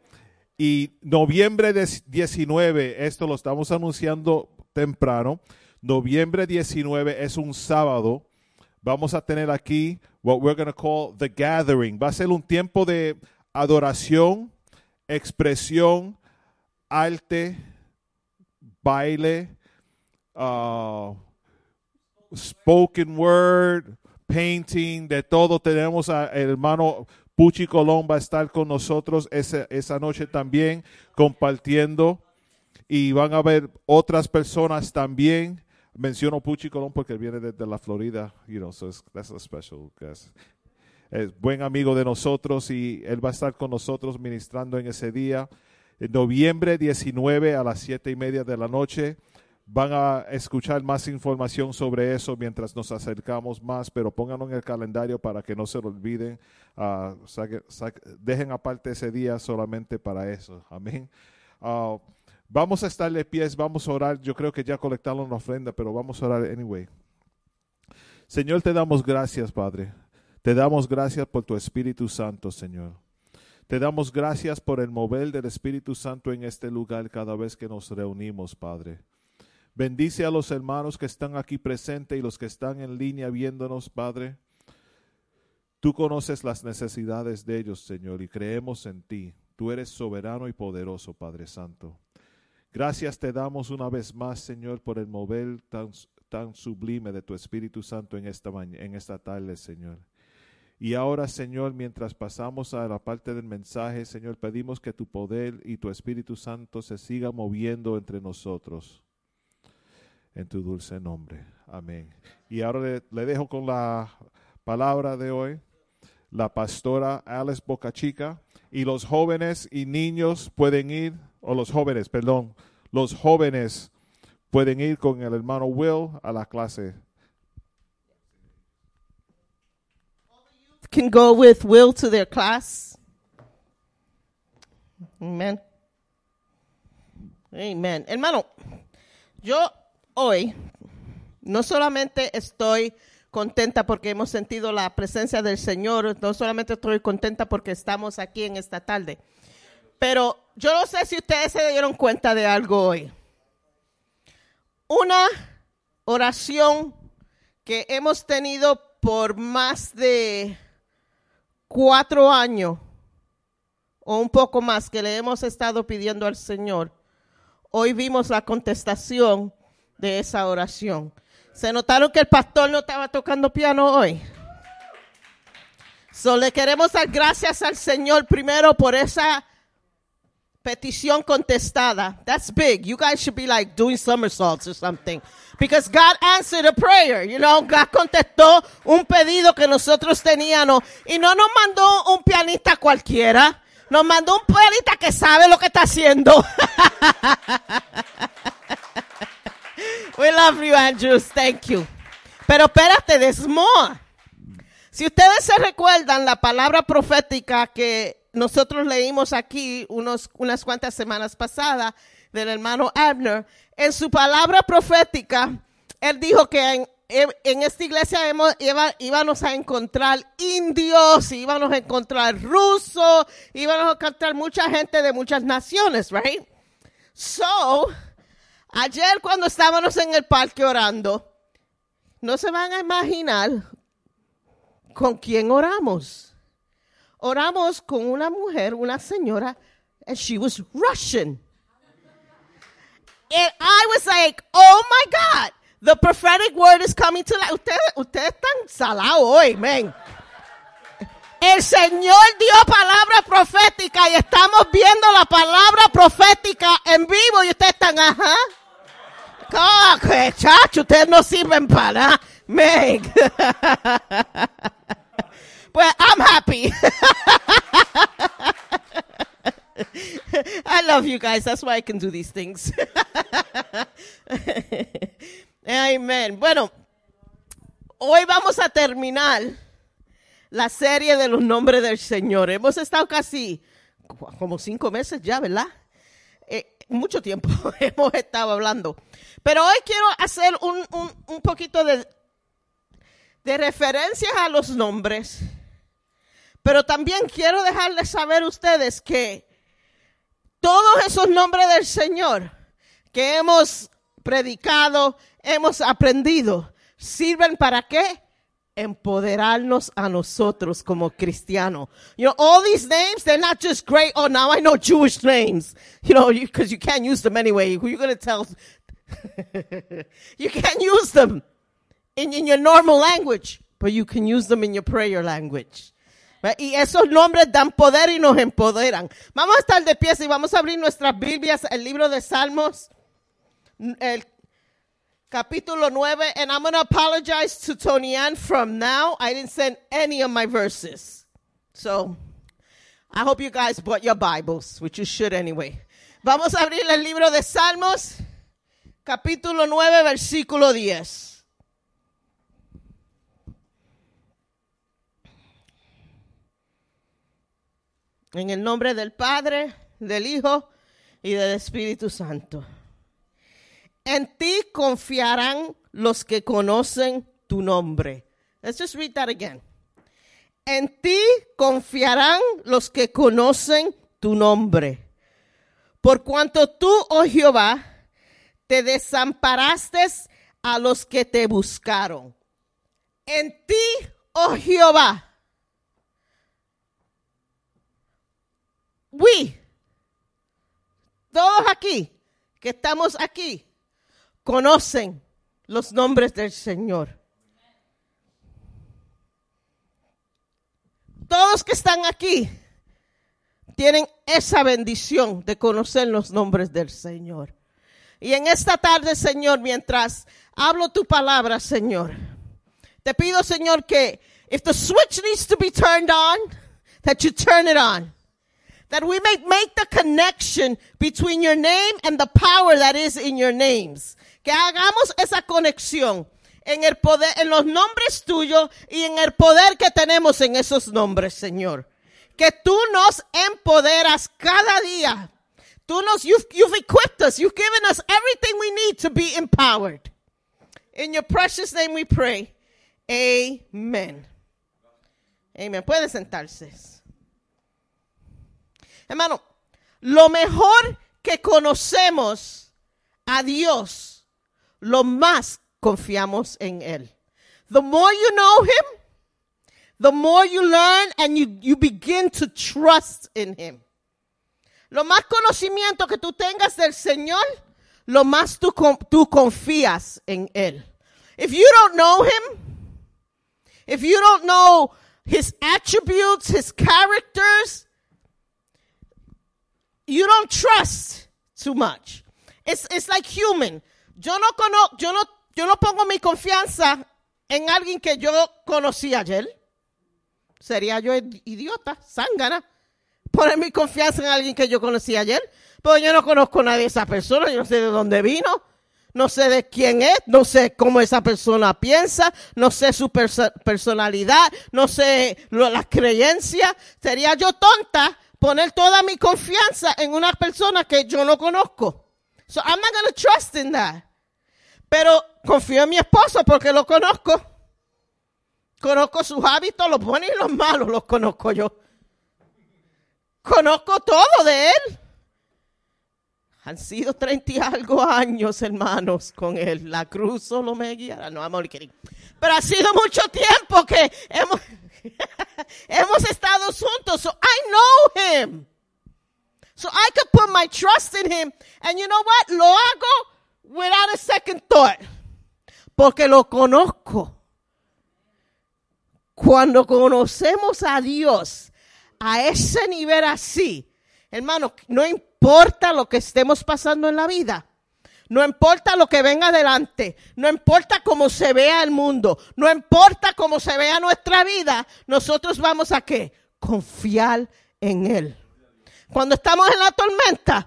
Y noviembre 19, esto lo estamos anunciando temprano. Noviembre 19 es un sábado. Vamos a tener aquí what we're going to call the gathering. Va a ser un tiempo de adoración, expresión, arte, baile, uh, spoken word, painting, de todo. Tenemos al hermano Puchi Colón va a estar con nosotros esa, esa noche también compartiendo y van a ver otras personas también. Menciono Puchi Colón porque viene desde la Florida, you know, so that's a special guest. Es buen amigo de nosotros y él va a estar con nosotros ministrando en ese día. En noviembre 19 a las siete y media de la noche van a escuchar más información sobre eso mientras nos acercamos más, pero pónganlo en el calendario para que no se lo olviden. Saque, dejen aparte ese día solamente para eso. Amén. Uh, vamos a estar de pies, vamos a orar. Yo creo que ya colectaron una ofrenda, pero vamos a orar anyway. Señor, te damos gracias, Padre. Te damos gracias por tu Espíritu Santo, Señor. Te damos gracias por el mover del Espíritu Santo en este lugar cada vez que nos reunimos, Padre. Bendice a los hermanos que están aquí presentes y los que están en línea viéndonos, Padre. Tú conoces las necesidades de ellos, Señor, y creemos en ti. Tú eres soberano y poderoso, Padre Santo. Gracias te damos una vez más, Señor, por el mover tan, tan sublime de tu Espíritu Santo en esta, en esta tarde, Señor. Y ahora, Señor, mientras pasamos a la parte del mensaje, Señor, pedimos que tu poder y tu Espíritu Santo se siga moviendo entre nosotros. En tu dulce nombre. Amén. Y ahora le, dejo con la palabra de hoy, la pastora Alice Bocachica. Y los jóvenes y niños pueden ir, o los jóvenes, perdón, los jóvenes pueden ir con el hermano Will a la clase. Can go with Will to their class. Amen. Amen. Hermano, yo hoy no solamente estoy contenta porque hemos sentido la presencia del Señor, no solamente estoy contenta porque estamos aquí en esta tarde, pero yo no sé si ustedes se dieron cuenta de algo hoy. Una oración que hemos tenido por más de cuatro años o un poco más que le hemos estado pidiendo al Señor, hoy vimos la contestación de esa oración. ¿Se notaron que el pastor no estaba tocando piano hoy? So, le queremos dar gracias al Señor primero por esa petición contestada. That's big. You guys should be like doing somersaults or something. Because God answered a prayer. You know, God contestó un pedido que nosotros teníamos. Y no nos mandó un pianista cualquiera. Nos mandó un pianista que sabe lo que está haciendo. We love you, Andrews. Thank you. Pero espérate, there's more. Si ustedes se recuerdan la palabra profética que nosotros leímos aquí unos, unas cuantas semanas pasadas del hermano Abner, en su palabra profética, él dijo que en, en esta iglesia hemos- iba- íbamos a encontrar indios, íbamos a encontrar rusos, íbamos a encontrar mucha gente de muchas naciones, right? So, ayer cuando estábamos en el parque orando, no se van a imaginar con quién oramos. Oramos con una mujer, una señora, and she was Russian. And I was like, oh my God, the prophetic word is coming to life. Ustedes, ustedes están salados hoy, man. El Señor dio palabra profética y estamos viendo la palabra profética en vivo y ustedes están, ajá. Ah, que chacho, ustedes no sirven para nada. Man. Well, I'm happy. I love you guys. That's why I can do these things. Amen. Bueno, hoy vamos a terminar la serie de los nombres del Señor. Hemos estado casi como cinco meses ya, ¿verdad? Mucho tiempo hemos estado hablando. Pero hoy quiero hacer un, un, un poquito de, de referencias a los nombres. Pero también quiero dejarles saber a ustedes que todos esos nombres del Señor que hemos predicado, hemos aprendido, sirven para qué? Empoderarnos a nosotros como cristianos. You know, all these names, they're not just great. Oh, now I know Jewish names. You know, because you, can't use them anyway. Who you going to tell? you can't use them in, your normal language, but you can use them in your prayer language. Y esos nombres dan poder y nos empoderan. Vamos a estar de pie y vamos a abrir nuestras Biblias, el libro de Salmos, capítulo 9. And I'm going to apologize to Tony Ann from now. I didn't send any of my verses. So, I hope you guys bought your Bibles, which you should anyway. Vamos a abrir el libro de Salmos, capítulo 9, versículo 10. En el nombre del Padre, del Hijo y del Espíritu Santo. En ti confiarán los que conocen tu nombre. Let's just read that again. En ti confiarán los que conocen tu nombre. Por cuanto tú, oh Jehová, te desamparaste a los que te buscaron. En ti, oh Jehová. we, todos aquí, que estamos aquí, conocen los nombres del Señor. Todos que están aquí tienen esa bendición de conocer los nombres del Señor. Y en esta tarde, Señor, mientras hablo tu palabra, Señor, te pido, Señor, que if the switch needs to be turned on, that you turn it on. That we may make the connection between your name and the power that is in your names. Que hagamos esa conexión en el poder, en los nombres tuyos y en el poder que tenemos en esos nombres, Señor. Que tú nos empoderas cada día. Tú nos, you've, you've equipped us. You've given us everything we need to be empowered. In your precious name we pray. Amen. Amen. Puede sentarse. Hermano, lo mejor que conocemos a Dios, lo más confiamos en Él. The more you know Him, the more you learn and you, you begin to trust in Him. Lo más conocimiento que tú tengas del Señor, lo más tú, tú confías en Él. If you don't know Him, if you don't know His attributes, His characters, you don't trust too much. It's, it's like human. Yo no, cono, yo, no, yo no pongo mi confianza en alguien que yo conocí ayer. Sería yo idiota, zángana, poner mi confianza en alguien que yo conocí ayer. Pero yo no conozco a nadie de esa persona, yo no sé de dónde vino, no sé de quién es, no sé cómo esa persona piensa, no sé su perso- personalidad, no sé las creencias. Sería yo tonta poner toda mi confianza en una persona que yo no conozco. So I'm not going to trust in that. Pero confío en mi esposo porque lo conozco. Conozco sus hábitos, los buenos y los malos, los conozco yo. Conozco todo de él. Han sido treinta y algo años, hermanos, con él. La cruz solo me guiará. No, only kidding. Pero ha sido mucho tiempo que hemos, hemos estado juntos. So I know him. So I could put my trust in him. And you know what? Lo hago without a second thought. Porque lo conozco. Cuando conocemos a Dios a ese nivel así, hermano, no importa lo que estemos pasando en la vida. No importa lo que venga adelante, no importa cómo se vea el mundo, no importa cómo se vea nuestra vida, nosotros vamos a qué? Confiar en Él. Cuando estamos en la tormenta,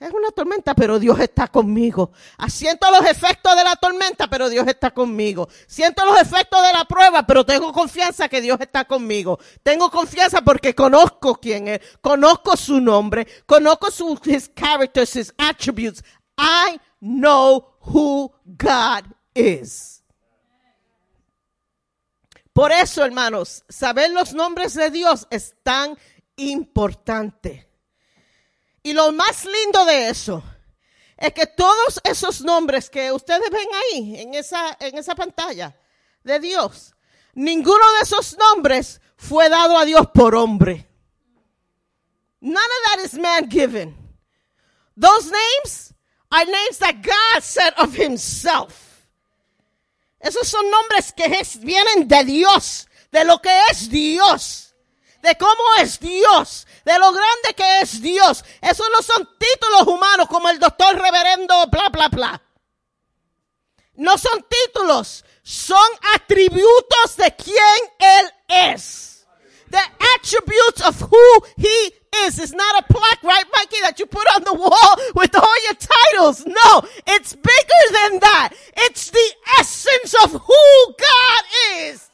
es una tormenta, pero Dios está conmigo. Siento los efectos de la tormenta, pero Dios está conmigo. Siento los efectos de la prueba, pero tengo confianza que Dios está conmigo. Tengo confianza porque conozco quién es, conozco su nombre, conozco sus his characters, his attributes. I know who God is. Por eso, hermanos, saber los nombres de Dios es tan importante. Y lo más lindo de eso es que todos esos nombres que ustedes ven ahí en esa, en esa pantalla de Dios, ninguno de esos nombres fue dado a Dios por hombre. None of that is man given. Those names are names that God said of himself. Esos son nombres que es- vienen de Dios, de lo que es Dios, de cómo es Dios, de lo grande que es Dios. Esos no son títulos humanos como el doctor reverendo, bla, bla, bla. No son títulos, son atributos de quién Él es. The attributes of who He is. It's not a plaque, right, Mikey, that you put on the wall with all your titles. No, it's bigger than that. It's the essence of who God is.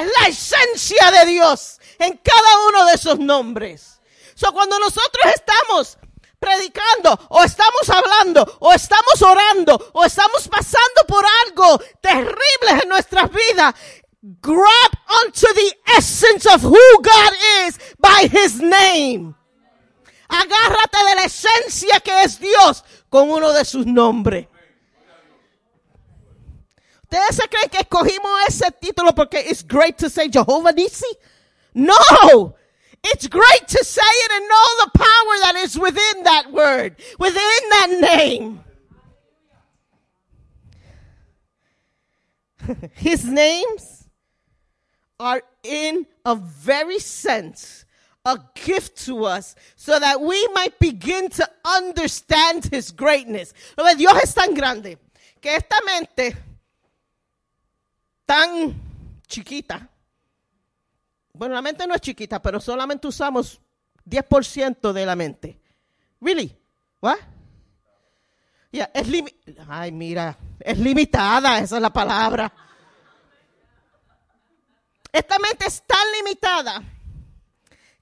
Es la esencia de Dios en cada uno de esos nombres. So, cuando nosotros estamos predicando o estamos hablando o estamos orando o estamos pasando por algo terrible en nuestras vidas, grab onto the essence of who God is by his name. Agárrate de la esencia que es Dios con uno de sus nombres. ¿Ustedes se creen que escogimos ese título porque it's great to say Jehovah Nissi? No, It's great to say it and know the power that is within that word, within that name. His names are in a very sense a gift to us so that we might begin to understand his greatness. Dios es tan grande que esta mente tan chiquita, bueno, la mente no es chiquita, pero solamente usamos 10% de la mente. Really? What? Yeah, es Ay, mira, es limitada, esa es la palabra. Esta mente es tan limitada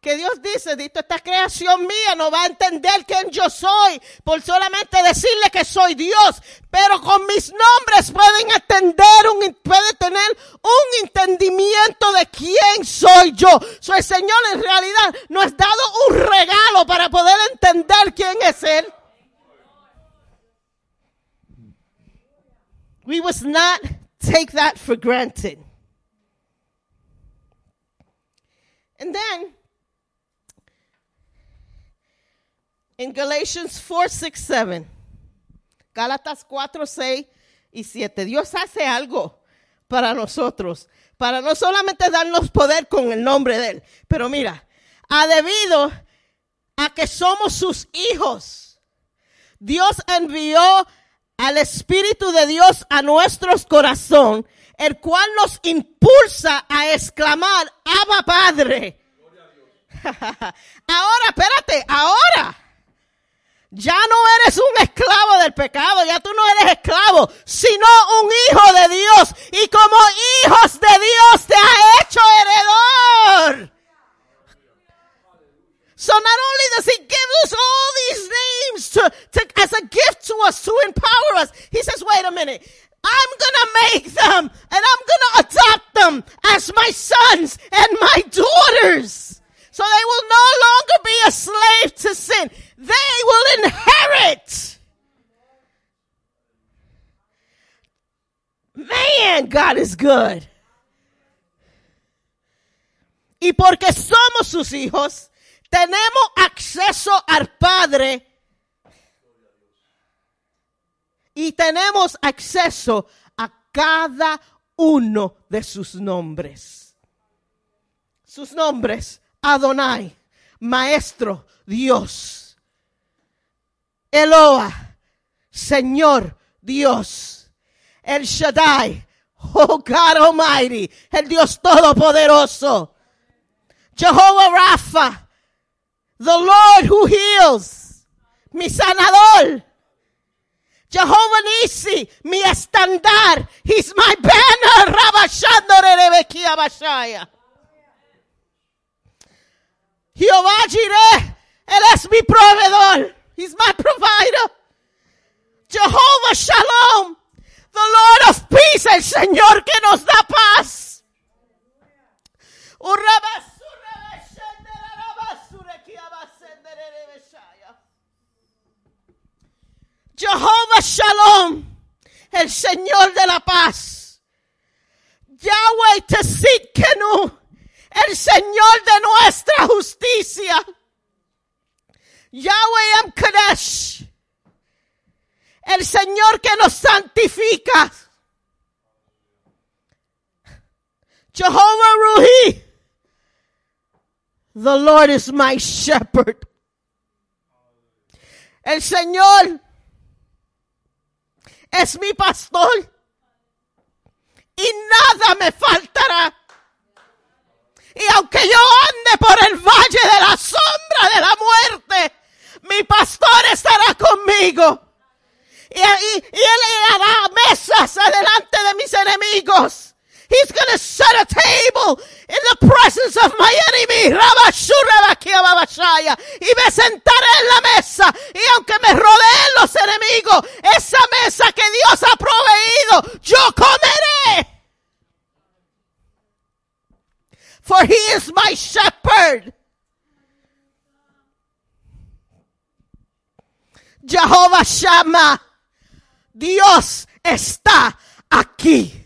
que Dios dice, dice, esta creación mía no va a entender quién yo soy por solamente decirle que soy Dios, pero con mis nombres pueden entender, un, pueden tener un entendimiento de quién soy yo. So, el Señor en realidad nos ha dado un regalo para poder entender quién es Él. We must not take that for granted. And then in Galatians 4, 6, 7, Gálatas 4, 6 y 7, Dios hace algo para nosotros, para no solamente darnos poder con el nombre de Él, pero mira, ha debido a que somos sus hijos. Dios envió al Espíritu de Dios a nuestros corazón, el cual nos impulsa a exclamar, Abba Padre. ahora, espérate, ahora. Ya no eres un esclavo del pecado, ya tú no eres esclavo, sino un hijo de Dios. Y como hijos de Dios te ha hecho heredor. So not only does he give us all these names to, to, as a gift to us to empower us, he says, wait a minute. I'm gonna make them and I'm gonna adopt them as my sons and my daughters. So they will no longer be a slave to sin. They will inherit. Man, God is good. Y porque somos sus hijos, tenemos acceso al Padre y tenemos acceso a cada uno de sus nombres. Sus nombres, Adonai, Maestro, Dios, Eloa, Señor, Dios, El Shaddai, oh God Almighty, el Dios Todopoderoso, Jehovah Rapha, the Lord who heals, mi sanador. Jehovah Nisi, mi estandar. He's my banner. Rabashandore Rebekia Bashaya. Jehová Jireh, Él es mi proveedor. He's my provider. Jehovah Shalom, the Lord of peace, el Señor que nos da paz. Jehová Shalom, el Señor de la paz. Yahweh Tesitkenu, el Señor de nuestra justicia. Yahweh Am Kadesh, el Señor que nos santifica. Jehovah Ruhi, the Lord is my shepherd. El Señor es mi pastor y nada me faltará. Y aunque yo ande por el valle de la sombra de la muerte, mi pastor estará conmigo. Y, y, y él hará mesas adelante de mis enemigos. He's going to set a table in the presence of my enemy. Y me sentaré en la mesa. Y aunque me rodeen los enemigos, esa mesa que Dios ha proveído, yo comeré. For he is my shepherd. Jehová Shama. Dios está aquí.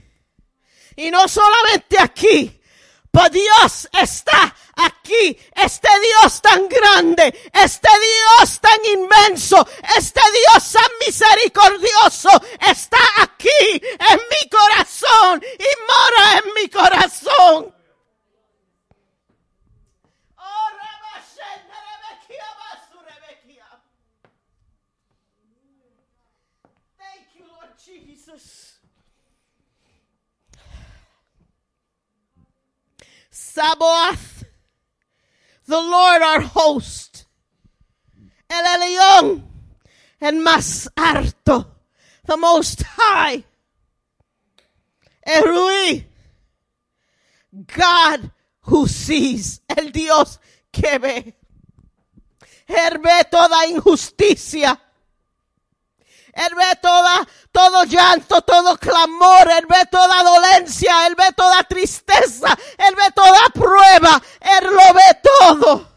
Y no solamente aquí, Pero Dios está aquí. Este Dios tan grande, este Dios tan inmenso, este Dios tan misericordioso está aquí en mi corazón y mora en mi corazón. Sabaoth, the Lord our host. El Elyon, and más alto, the most high. El Rui, God who sees, el Dios que ve. Él ve toda injusticia. Él ve toda, todo llanto, todo clamor, Él ve toda dolencia, Él ve toda tristeza, Él ve toda prueba, Él lo ve todo.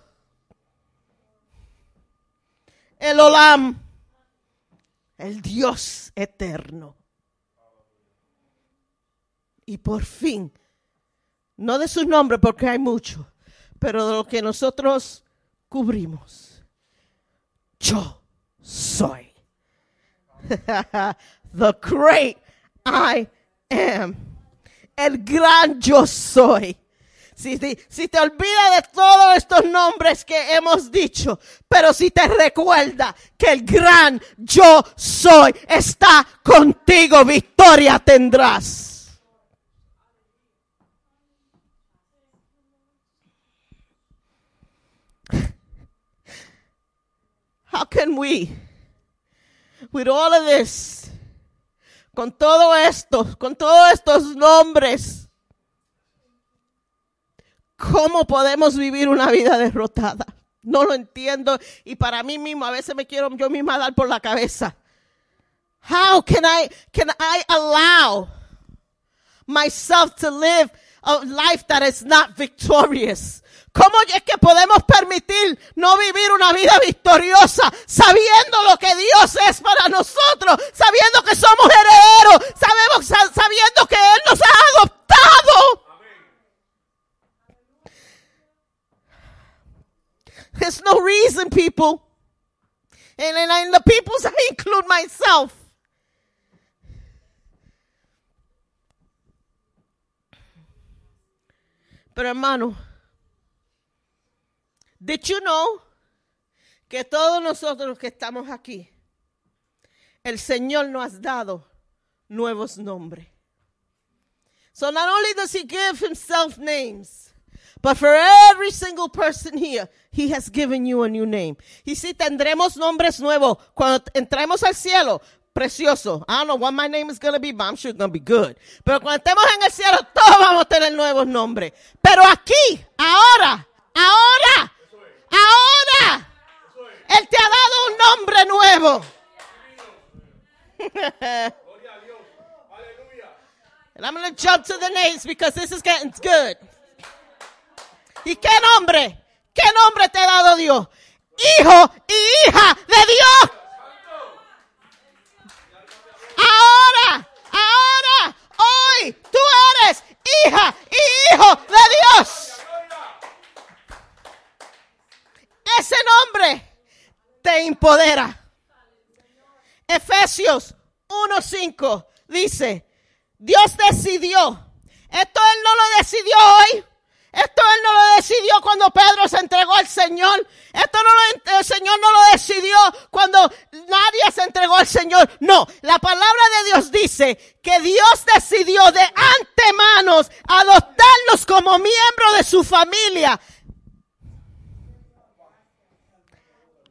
El Olam, el Dios eterno. Y por fin, no de su nombre porque hay mucho, pero de lo que nosotros cubrimos. Yo soy. the great I am. El gran yo soy. Si, si, te olvida de todos estos nombres que hemos dicho, pero si te recuerda que el gran yo soy está contigo, victoria tendrás. How can we with all of this, con todo esto, con todos estos nombres, ¿cómo podemos vivir una vida derrotada? No lo entiendo y para mí mismo a veces me quiero yo misma dar por la cabeza. How can I can I allow myself to live a life that is not victorious? ¿Cómo es que podemos permitir no vivir una vida victoriosa sabiendo lo que Dios es para nosotros, sabiendo que somos herederos, sabemos, sa- sabiendo que Él nos ha adoptado? There's no reason, people. And, and, the peoples, I include myself. Pero hermano, did you know que todos nosotros que estamos aquí, el Señor nos ha dado nuevos nombres? So not only does he give himself names, but for every single person here, he has given you a new name. Y si tendremos nombres nuevos cuando entremos al cielo, precioso. I don't know what my name is going to be, but I'm sure it's going to be good. Pero cuando estemos en el cielo, todos vamos a tener nuevos nombres. Pero aquí, ahora, ahora, ahora, Él te ha dado un nombre nuevo. And I'm going to jump to the names because this is getting good. ¿Y qué nombre? ¿Qué nombre te ha dado Dios? Hijo y hija de Dios. Ahora, ahora, hoy, tú eres hija y hijo de Dios. Ese nombre te empodera. Efesios 1.5 dice, Dios decidió. Esto Él no lo decidió hoy. Esto Él no lo decidió cuando Pedro se entregó al Señor. Esto no lo, el Señor no lo decidió cuando nadie se entregó al Señor. No, la palabra de Dios dice que Dios decidió de antemanos adoptarnos como miembro de su familia.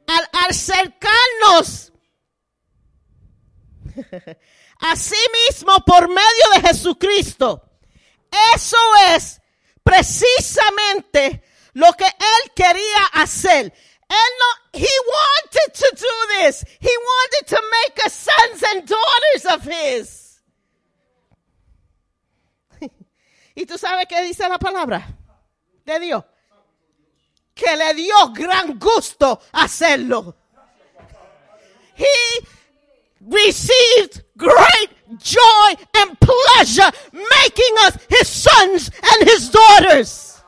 Al acercarnos a sí mismo por medio de Jesucristo. Eso es precisamente lo que él quería hacer. Él no, he wanted to do this. He wanted to make us sons and daughters of his. ¿Y tú sabes qué dice la palabra de Dios? Que le dio gran gusto hacerlo. He received great joy and pleasure making us his sons and his daughters.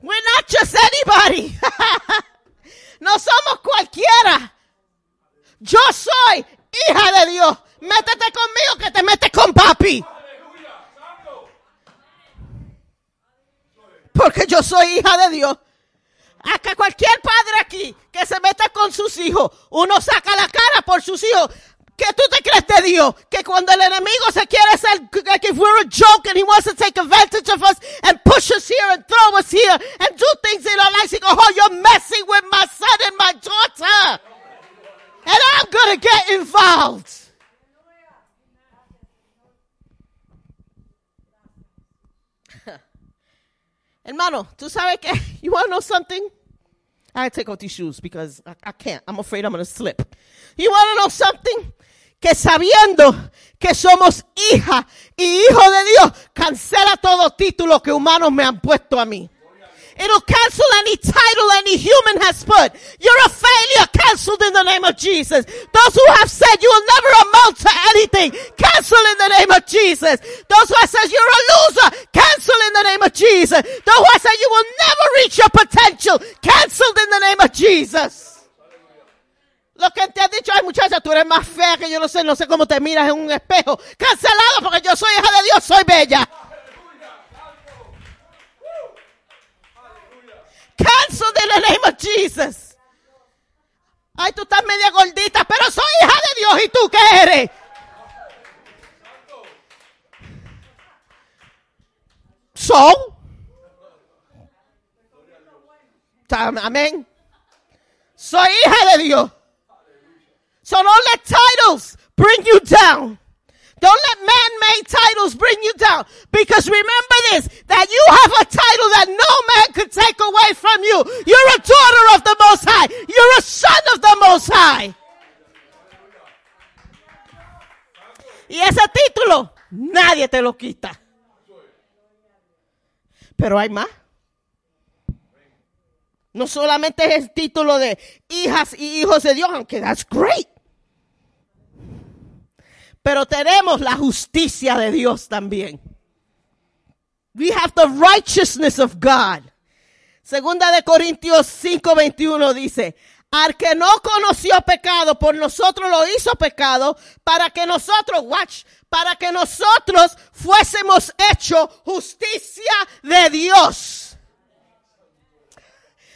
We're not just anybody. no somos cualquiera. Yo soy hija de Dios. Métete conmigo que te metes con papi. Porque yo soy hija de Dios. Acá cualquier padre aquí que se meta con sus hijos, uno saca la cara por sus hijos. ¿Qué tú te crees de Dios? Que cuando el enemigo se quiere hacer, like if we're a joke and he wants to take advantage of us and push us here and throw us here and do things in our lives, he go, oh, you're messing with my son and my daughter. And I'm gonna get involved. Hermano, tú sabes que, you want to know something? I take off these shoes because I, I can't. I'm afraid I'm going to slip. You want to know something? Que sabiendo que somos hija y hijo de Dios, cancela todo título que humanos me han puesto a mí. It'll cancel any title any human has put. You're a failure, cancelled in the name of Jesus. Those who have said you will never amount to anything, cancel in the name of Jesus. Those who have said you're a loser, cancel in the name of Jesus. Those who have said you will never reach your potential, cancelled in the name of Jesus. Lo que te ha dicho, ay muchacha, tú eres más fea que yo no sé, no sé cómo te miras en un espejo. Cancelado porque yo soy hija de Dios, soy bella. Cancelled in the name of Jesus. Ay, tú estás media gordita, pero soy hija de Dios. ¿Y tú qué eres? So. Amén. Soy hija de Dios. So don't let titles bring you down. Don't let man-made titles bring you down. Because remember this, that you have a title that no man could take away from you. You're a daughter of the Most High. You're a son of the Most High. Y ese título, nadie te lo quita. Pero hay más. No solamente es el título de hijas y hijos de Dios, aunque that's great. Pero tenemos la justicia de Dios también. We have the righteousness of God. Segunda de Corintios 5:21 dice, al que no conoció pecado, por nosotros lo hizo pecado, para que nosotros, watch, para que nosotros fuésemos hecho justicia de Dios.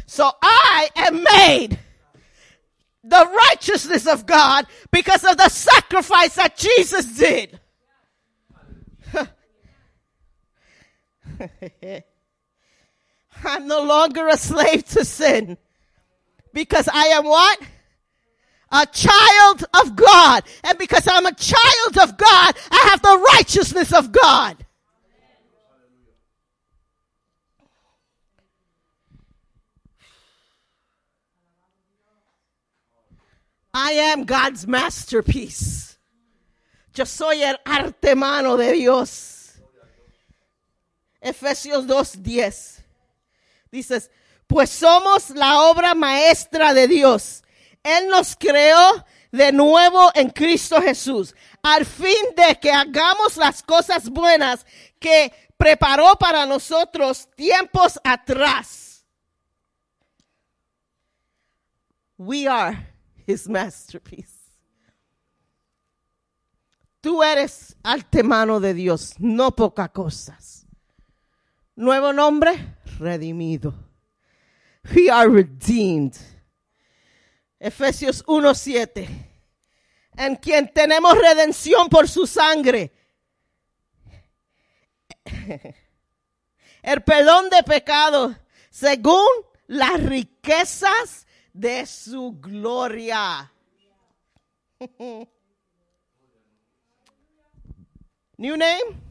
So I am made the righteousness of God because of the sacrifice that Jesus did. I'm no longer a slave to sin because I am what? A child of God. And because I'm a child of God, I have the righteousness of God. I am God's masterpiece. Yo soy el arte mano de Dios. Efesios 2:10. Dices, pues somos la obra maestra de Dios. Él nos creó de nuevo en Cristo Jesús, al fin de que hagamos las cosas buenas que preparó para nosotros tiempos atrás. We are his masterpiece. Tú eres arte mano de Dios, no poca cosas. Nuevo nombre, redimido. We are redeemed. Efesios 1:7. En quien tenemos redención por su sangre. El perdón de pecado según las riquezas de su gloria. New name?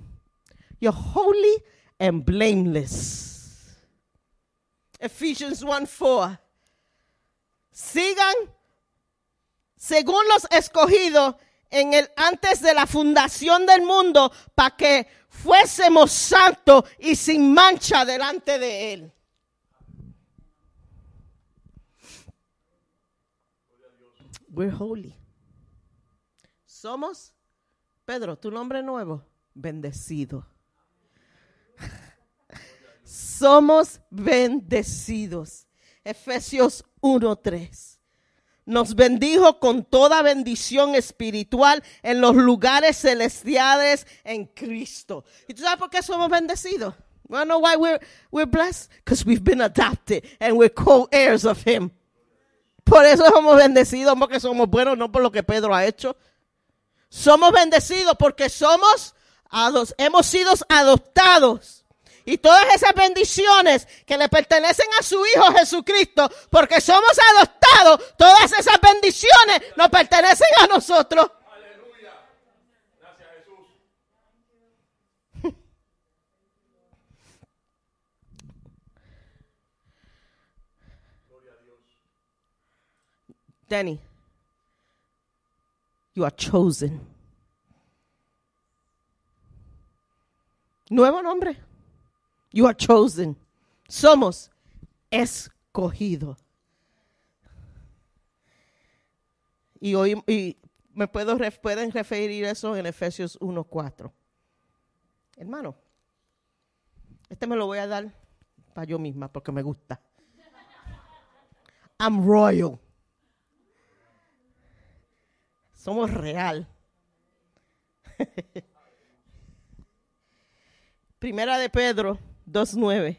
You're holy and blameless. Ephesians 1 4. Sigan según los escogidos en el antes de la fundación del mundo para que fuésemos santos y sin mancha delante de él. We're holy. Somos, Pedro, tu nombre nuevo, bendecido. Somos bendecidos. Efesios 1:3. Nos bendijo con toda bendición espiritual en los lugares celestiales en Cristo. ¿Y tú sabes por qué somos bendecidos? Know why we're, we're blessed? Because we've been adopted and we're co-heirs of Him. Por eso somos bendecidos, porque somos buenos, no por lo que Pedro ha hecho. Somos bendecidos porque somos, hemos sido adoptados. Y todas esas bendiciones que le pertenecen a su Hijo Jesucristo, porque somos adoptados, todas esas bendiciones nos pertenecen a nosotros. Danny, you are chosen. Nuevo nombre. You are chosen. Somos escogidos. Y hoy y me puedo pueden referir eso en Efesios 1:4. Hermano, este me lo voy a dar para yo misma porque me gusta. I'm royal. Somos real. Primera de Pedro 2.9.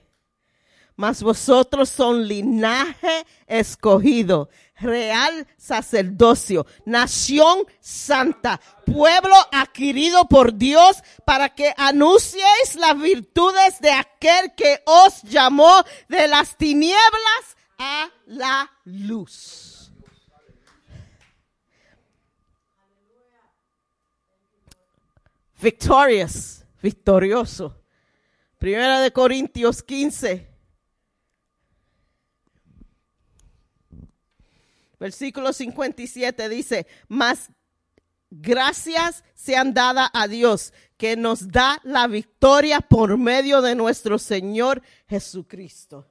Mas vosotros son linaje escogido, real sacerdocio, nación santa, pueblo adquirido por Dios para que anunciéis las virtudes de aquel que os llamó de las tinieblas a la luz. Victorious, victorioso. Primera de Corintios 15. Versículo 57 dice, mas gracias sean dadas a Dios que nos da la victoria por medio de nuestro Señor Jesucristo.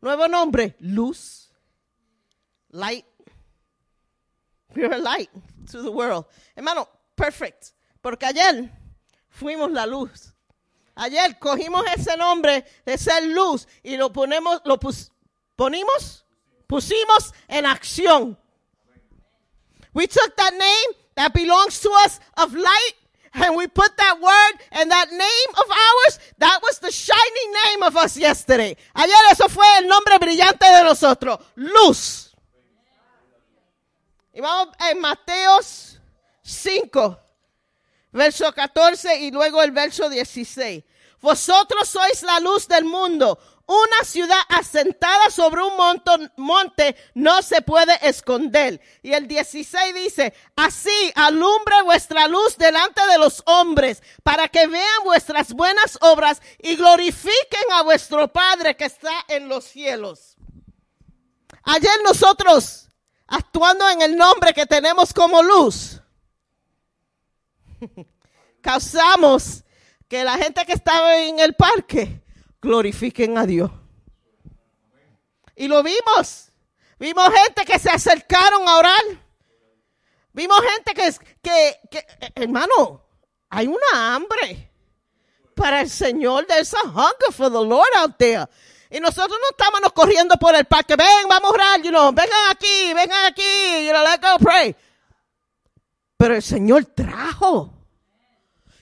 Nuevo nombre, luz, light. A light to the world. Hermano, perfect. Porque ayer fuimos la luz. Ayer cogimos ese nombre de ser luz y lo ponemos, lo ponimos, pusimos en acción. We took that name that belongs to us of light and we put that word and that name of ours, that was the shining name of us yesterday. Ayer eso fue el nombre brillante de nosotros, luz. Y vamos en Mateos 5 verso 14 y luego el verso 16. Vosotros sois la luz del mundo. Una ciudad asentada sobre un monte no se puede esconder. Y el 16 dice, así alumbre vuestra luz delante de los hombres para que vean vuestras buenas obras y glorifiquen a vuestro Padre que está en los cielos. Ayer nosotros, actuando en el nombre que tenemos como luz, causamos que la gente que estaba en el parque glorifiquen a Dios. Y lo vimos. Vimos gente que se acercaron a orar. Vimos gente que, que, que hermano, hay una hambre para el Señor. There's a hunger for the Lord out there. Y nosotros no estábamos corriendo por el parque. Ven, vamos a orar, you know, vengan aquí, vengan aquí, you know, let's go pray. Pero el Señor trajo.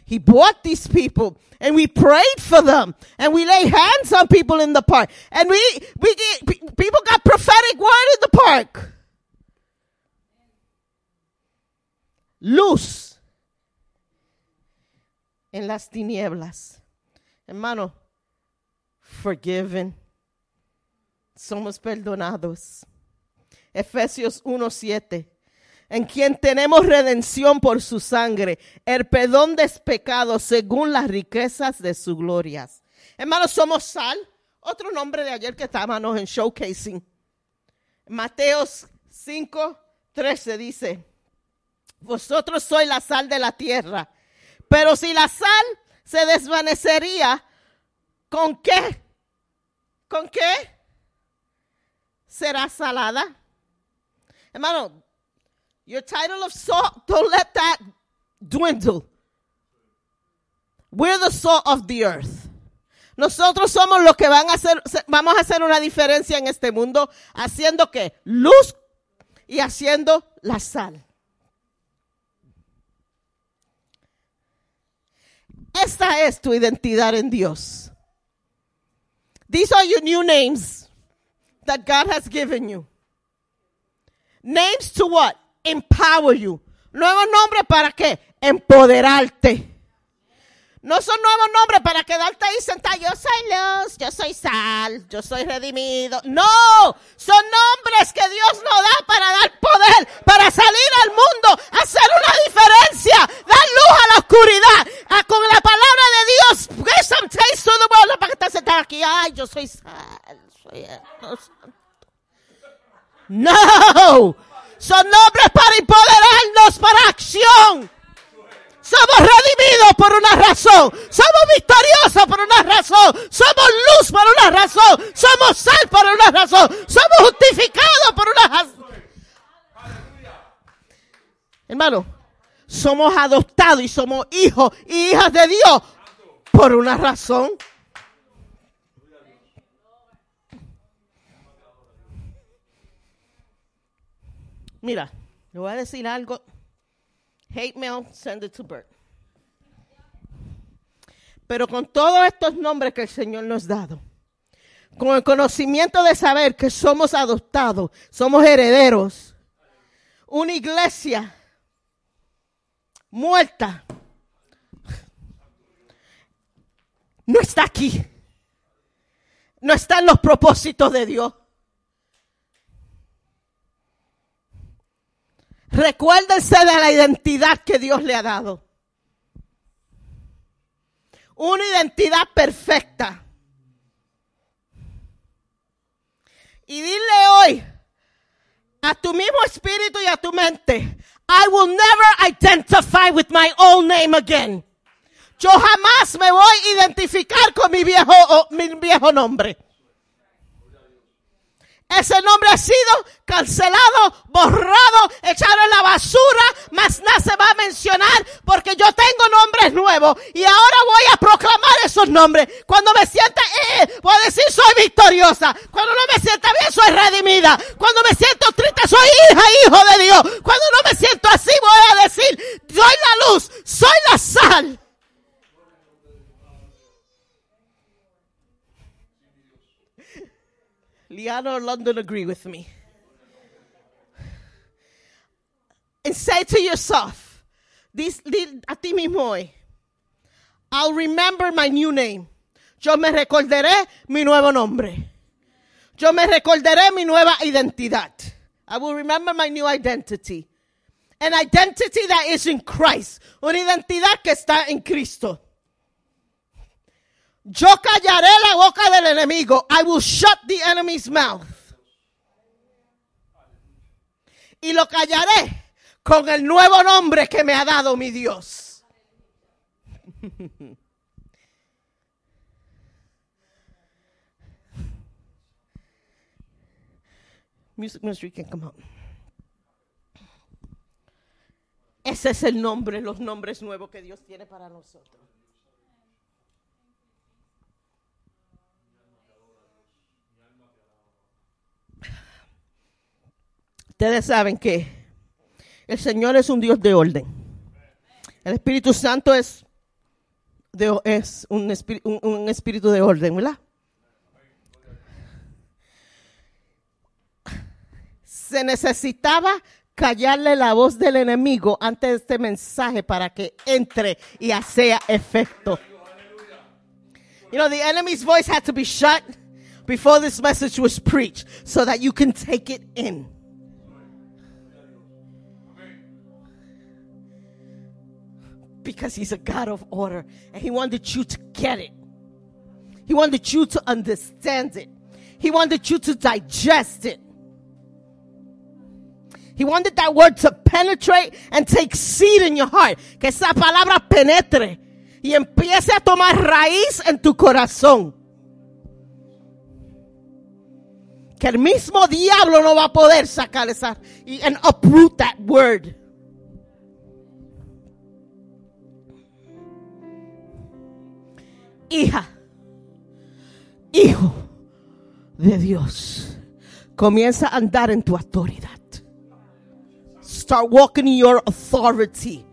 He brought these people and we prayed for them and we lay hands on people in the park and we, we get, people got prophetic word in the park. Luz en las tinieblas. Hermano, forgiven. Somos perdonados. Efesios 1:7 en quien tenemos redención por su sangre, el perdón de pecados según las riquezas de sus glorias. Hermanos, somos sal. Otro nombre de ayer que estábamos en showcasing. Mateos 5, 13 dice, vosotros sois la sal de la tierra, pero si la sal se desvanecería, ¿con qué? ¿Con qué? ¿Será salada? Hermano, Your title of salt, don't let that dwindle. We're the salt of the earth. Nosotros somos los que van a hacer, vamos a hacer una diferencia en este mundo, haciendo que luz y haciendo la sal. Esta es tu identidad en Dios. These are your new names that God has given you. Names to what? Empower you. Nuevos nombres para qué? Empoderarte. No son nuevos nombres para quedarte ahí sentado. Yo soy luz, yo soy sal, yo soy redimido. No, son nombres que Dios nos da para dar poder, para salir al mundo, hacer una diferencia, dar luz a la oscuridad. Ah, con la palabra de Dios, give some taste to para que estés sentado aquí. Ay, yo soy sal, soy no, son nombres para empoderarnos para acción. Somos redimidos por una razón. Somos victoriosos por una razón. Somos luz por una razón. Somos sal por una razón. Somos justificados por una razón. Hermano, somos adoptados y somos hijos y hijas de Dios por una razón. Mira, le voy a decir algo. Hate mail, send it to Bert. Pero con todos estos nombres que el Señor nos ha dado, con el conocimiento de saber que somos adoptados, somos herederos, una iglesia muerta no está aquí. No está en los propósitos de Dios. Recuérdense de la identidad que Dios le ha dado. Una identidad perfecta. Y dile hoy a tu mismo espíritu y a tu mente, I will never identify with my own name again. Yo jamás me voy a identificar con mi viejo, mi viejo nombre. Ese nombre ha sido cancelado, borrado, echado en la basura, más nada se va a mencionar porque yo tengo nombres nuevos y ahora voy a proclamar esos nombres. Cuando me sienta, eh, voy a decir soy victoriosa. Cuando no me sienta bien, soy redimida. Cuando me siento triste, soy hija, hijo de Dios. Cuando no me siento así, voy a decir, soy la luz, soy la sal. Liana or London agree with me. And say to yourself, this, a ti mismo hoy, I'll remember my new name. Yo me recordaré mi nuevo nombre. Yo me recordaré mi nueva identidad. I will remember my new identity. An identity that is in Christ. Una identidad que está en Cristo. Yo callaré la boca del enemigo. I will shut the enemy's mouth. Y lo callaré con el nuevo nombre que me ha dado mi Dios. Music ministry can come out. Ese es el nombre, los nombres nuevos que Dios tiene para nosotros. Ustedes saben que el Señor es un Dios de orden. El Espíritu Santo es, de- un, espí- un- un espíritu de orden, ¿verdad? Se necesitaba callarle la voz del enemigo antes de este mensaje para que entre y haga efecto. You know, the enemy's voice had to be shut before this message was preached so that you can take it in. Because he's a God of order and he wanted you to get it. He wanted you to understand it. He wanted you to digest it. He wanted that word to penetrate and take seed in your heart. Que esa palabra penetre y empiece a tomar raíz en tu corazón. Que el mismo diablo no va a poder sacar esa y and uproot that word. Hija, hijo de Dios, comienza a andar en tu autoridad. Start walking in your authority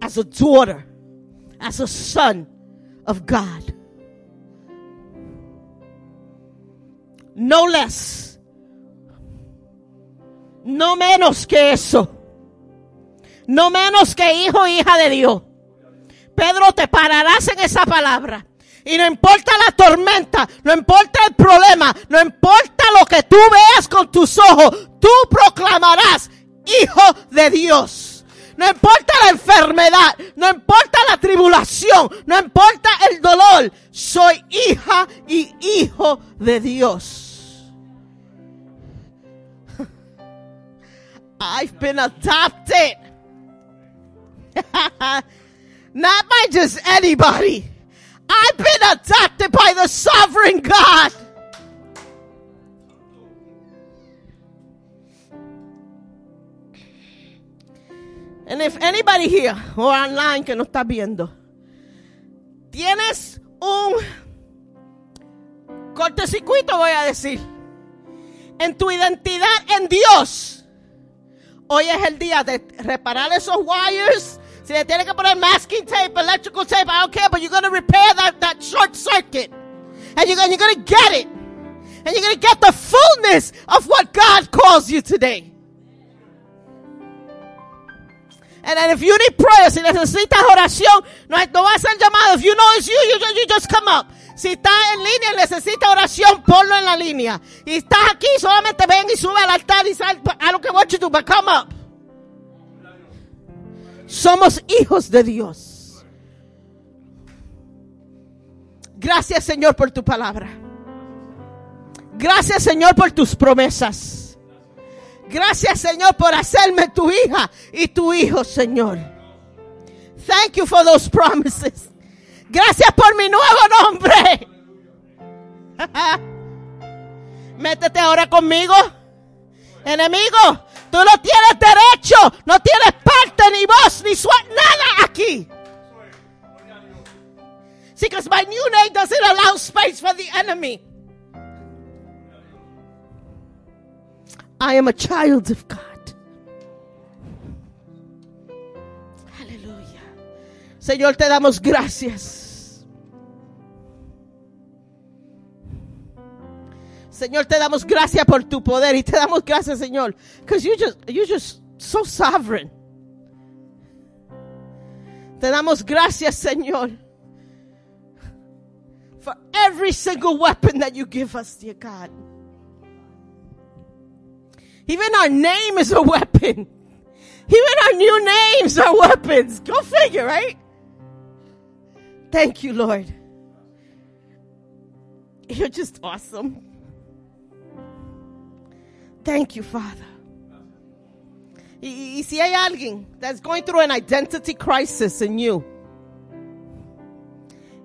as a daughter, as a son of God. No less. No menos que eso. No menos que hijo hija de Dios. Pedro, te pararás en esa palabra. Y no importa la tormenta, no importa el problema, no importa lo que tú veas con tus ojos, tú proclamarás, hijo de Dios. No importa la enfermedad, no importa la tribulación, no importa el dolor, soy hija y hijo de Dios. I've been adopted. Not by just anybody. I've been adopted by the sovereign God. And if anybody here or online que no está viendo, tienes un cortocircuito, voy a decir, en tu identidad en Dios, hoy es el día de reparar esos wires. Si le tiene que poner masking tape, electrical tape, I don't care, but you're going to repair that, that short circuit. And you're, you're going to get it. And you're going to get the fullness of what God calls you today. And then if you need prayer, si necesitas oración, no, no va a ser llamado. If you know it's you, you, just- you just come up. Si estás en línea y necesitas oración, ponlo en la línea. Y estás aquí, solamente ven y sube al altar y sal. I don't care what you do, but come up. Somos hijos de Dios. Gracias Señor por tu palabra. Gracias Señor por tus promesas. Gracias Señor por hacerme tu hija y tu hijo Señor. Thank you for those promises. Gracias por mi nuevo nombre. Métete ahora conmigo. Enemigo, tú no tienes derecho, no tienes parte, ni voz, ni suerte, nada aquí. See, because my new name doesn't allow space for the enemy. I am a child of God. Aleluya. Señor, te damos gracias. Señor, te damos gracias por tu poder y te damos gracias, Señor, because you just you just so sovereign. Te damos gracias, Señor, for every single weapon that you give us, dear God. Even our name is a weapon. Even our new names are weapons. Go figure, right? Thank you, Lord. You're just awesome. Thank you, Father. Y, si hay alguien that's going through an identity crisis in you,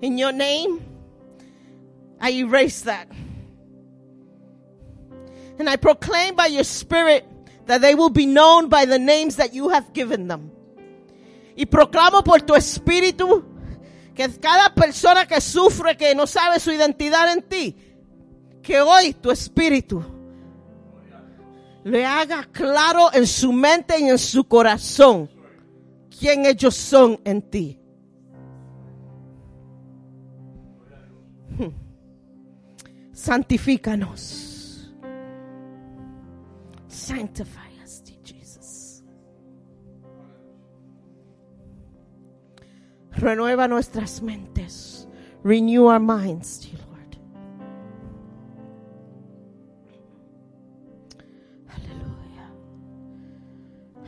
in your name, I erase that. And I proclaim by your spirit that they will be known by the names that you have given them. Y proclamo por tu espíritu que cada persona que sufre, que no sabe su identidad en ti, que hoy tu espíritu le haga claro en su mente y en su corazón quién ellos son en ti. Hmm. Santifícanos. Sanctify us, Jesus. Renueva nuestras mentes. Renew our minds,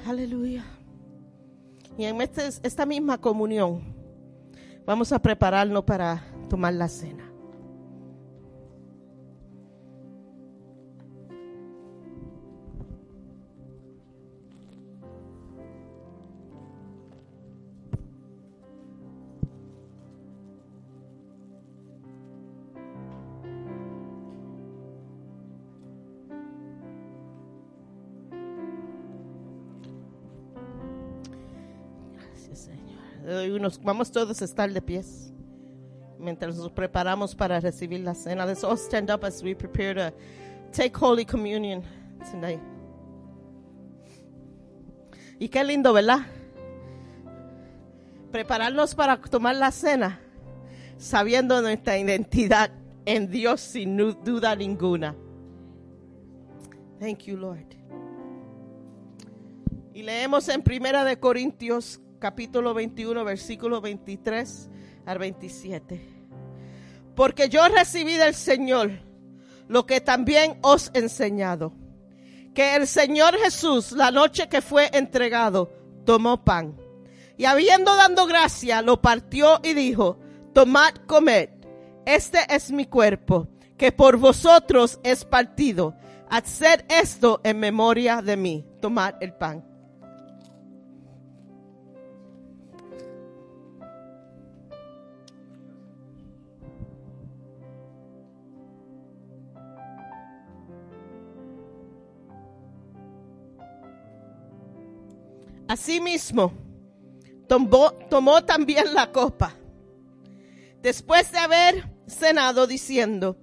Aleluya. Y en este- esta misma comunión vamos a prepararnos para tomar la cena. Vamos todos a estar de pies mientras nos preparamos para recibir la cena. Let's all stand up as we prepare to take Holy Communion. Y qué lindo, ¿verdad? Prepararnos para tomar la cena sabiendo nuestra identidad en Dios sin duda ninguna. Thank you, Lord. Y leemos en Primera de Corintios capítulo 21 versículo 23 al 27. Porque yo recibí del Señor lo que también os he enseñado, que el Señor Jesús la noche que fue entregado tomó pan y habiendo dado gracia lo partió y dijo, tomad, comed, este es mi cuerpo, que por vosotros es partido. Haced esto en memoria de mí. Tomad el pan. Asimismo, tomó, tomó también la copa. Después de haber cenado diciendo,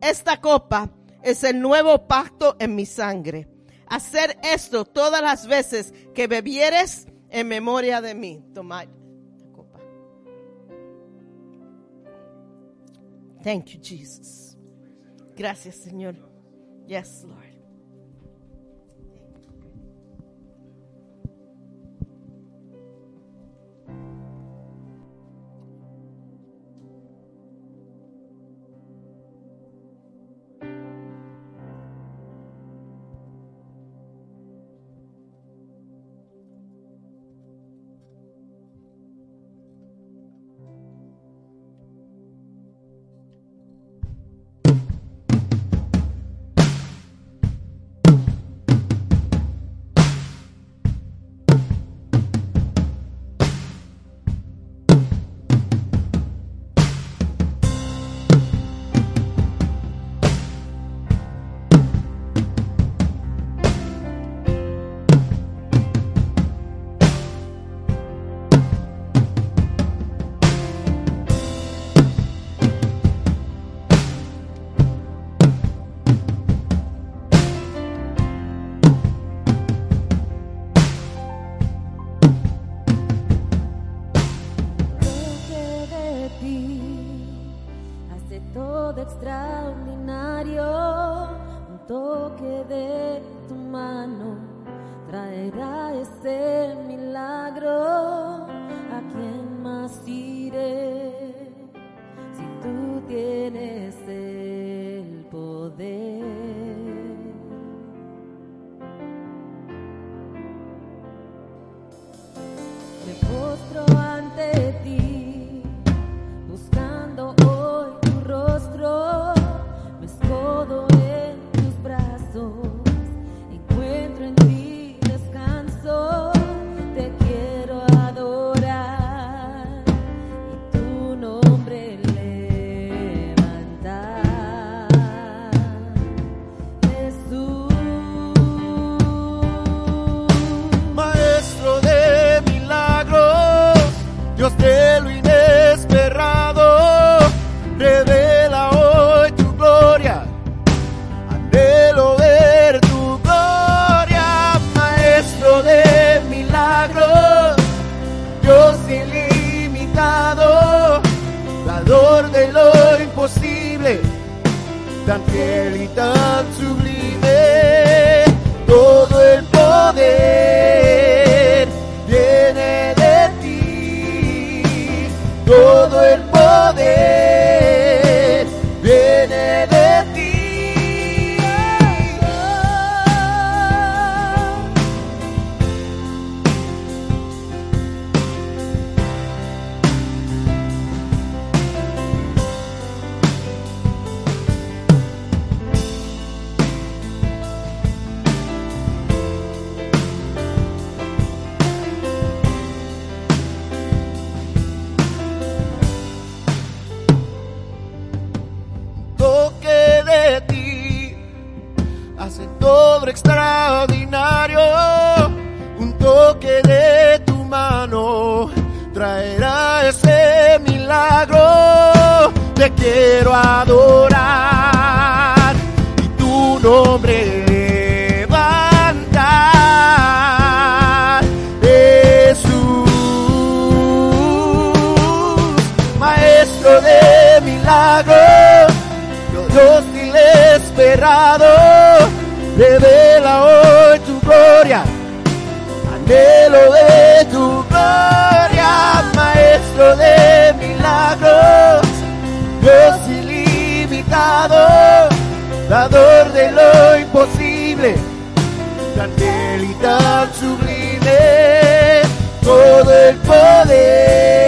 esta copa es el nuevo pacto en mi sangre. Hacer esto todas las veces que bebieres en memoria de mí. Tomad la copa. Thank you, Jesus. Gracias, Señor. Yes, Lord. Anhelo de tu gloria, maestro de milagros, Dios ilimitado, dador de lo imposible, tan fiel y tan sublime, todo el poder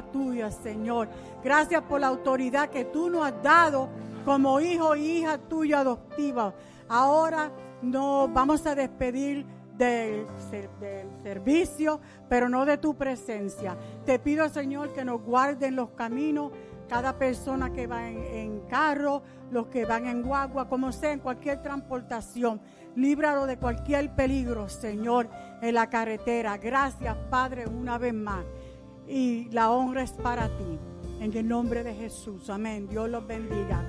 tuyas, Señor. Gracias por la autoridad que tú nos has dado como hijo y hija tuya adoptiva. Ahora nos vamos a despedir del servicio, pero no de tu presencia. Te pido, Señor, que nos guarden los caminos, cada persona que va en, en carro, los que van en guagua, como sea, en cualquier transportación. Líbralo de cualquier peligro, Señor, en la carretera. Gracias, Padre, una vez más. Y la honra es para ti. En el nombre de Jesús. Amén. Dios los bendiga.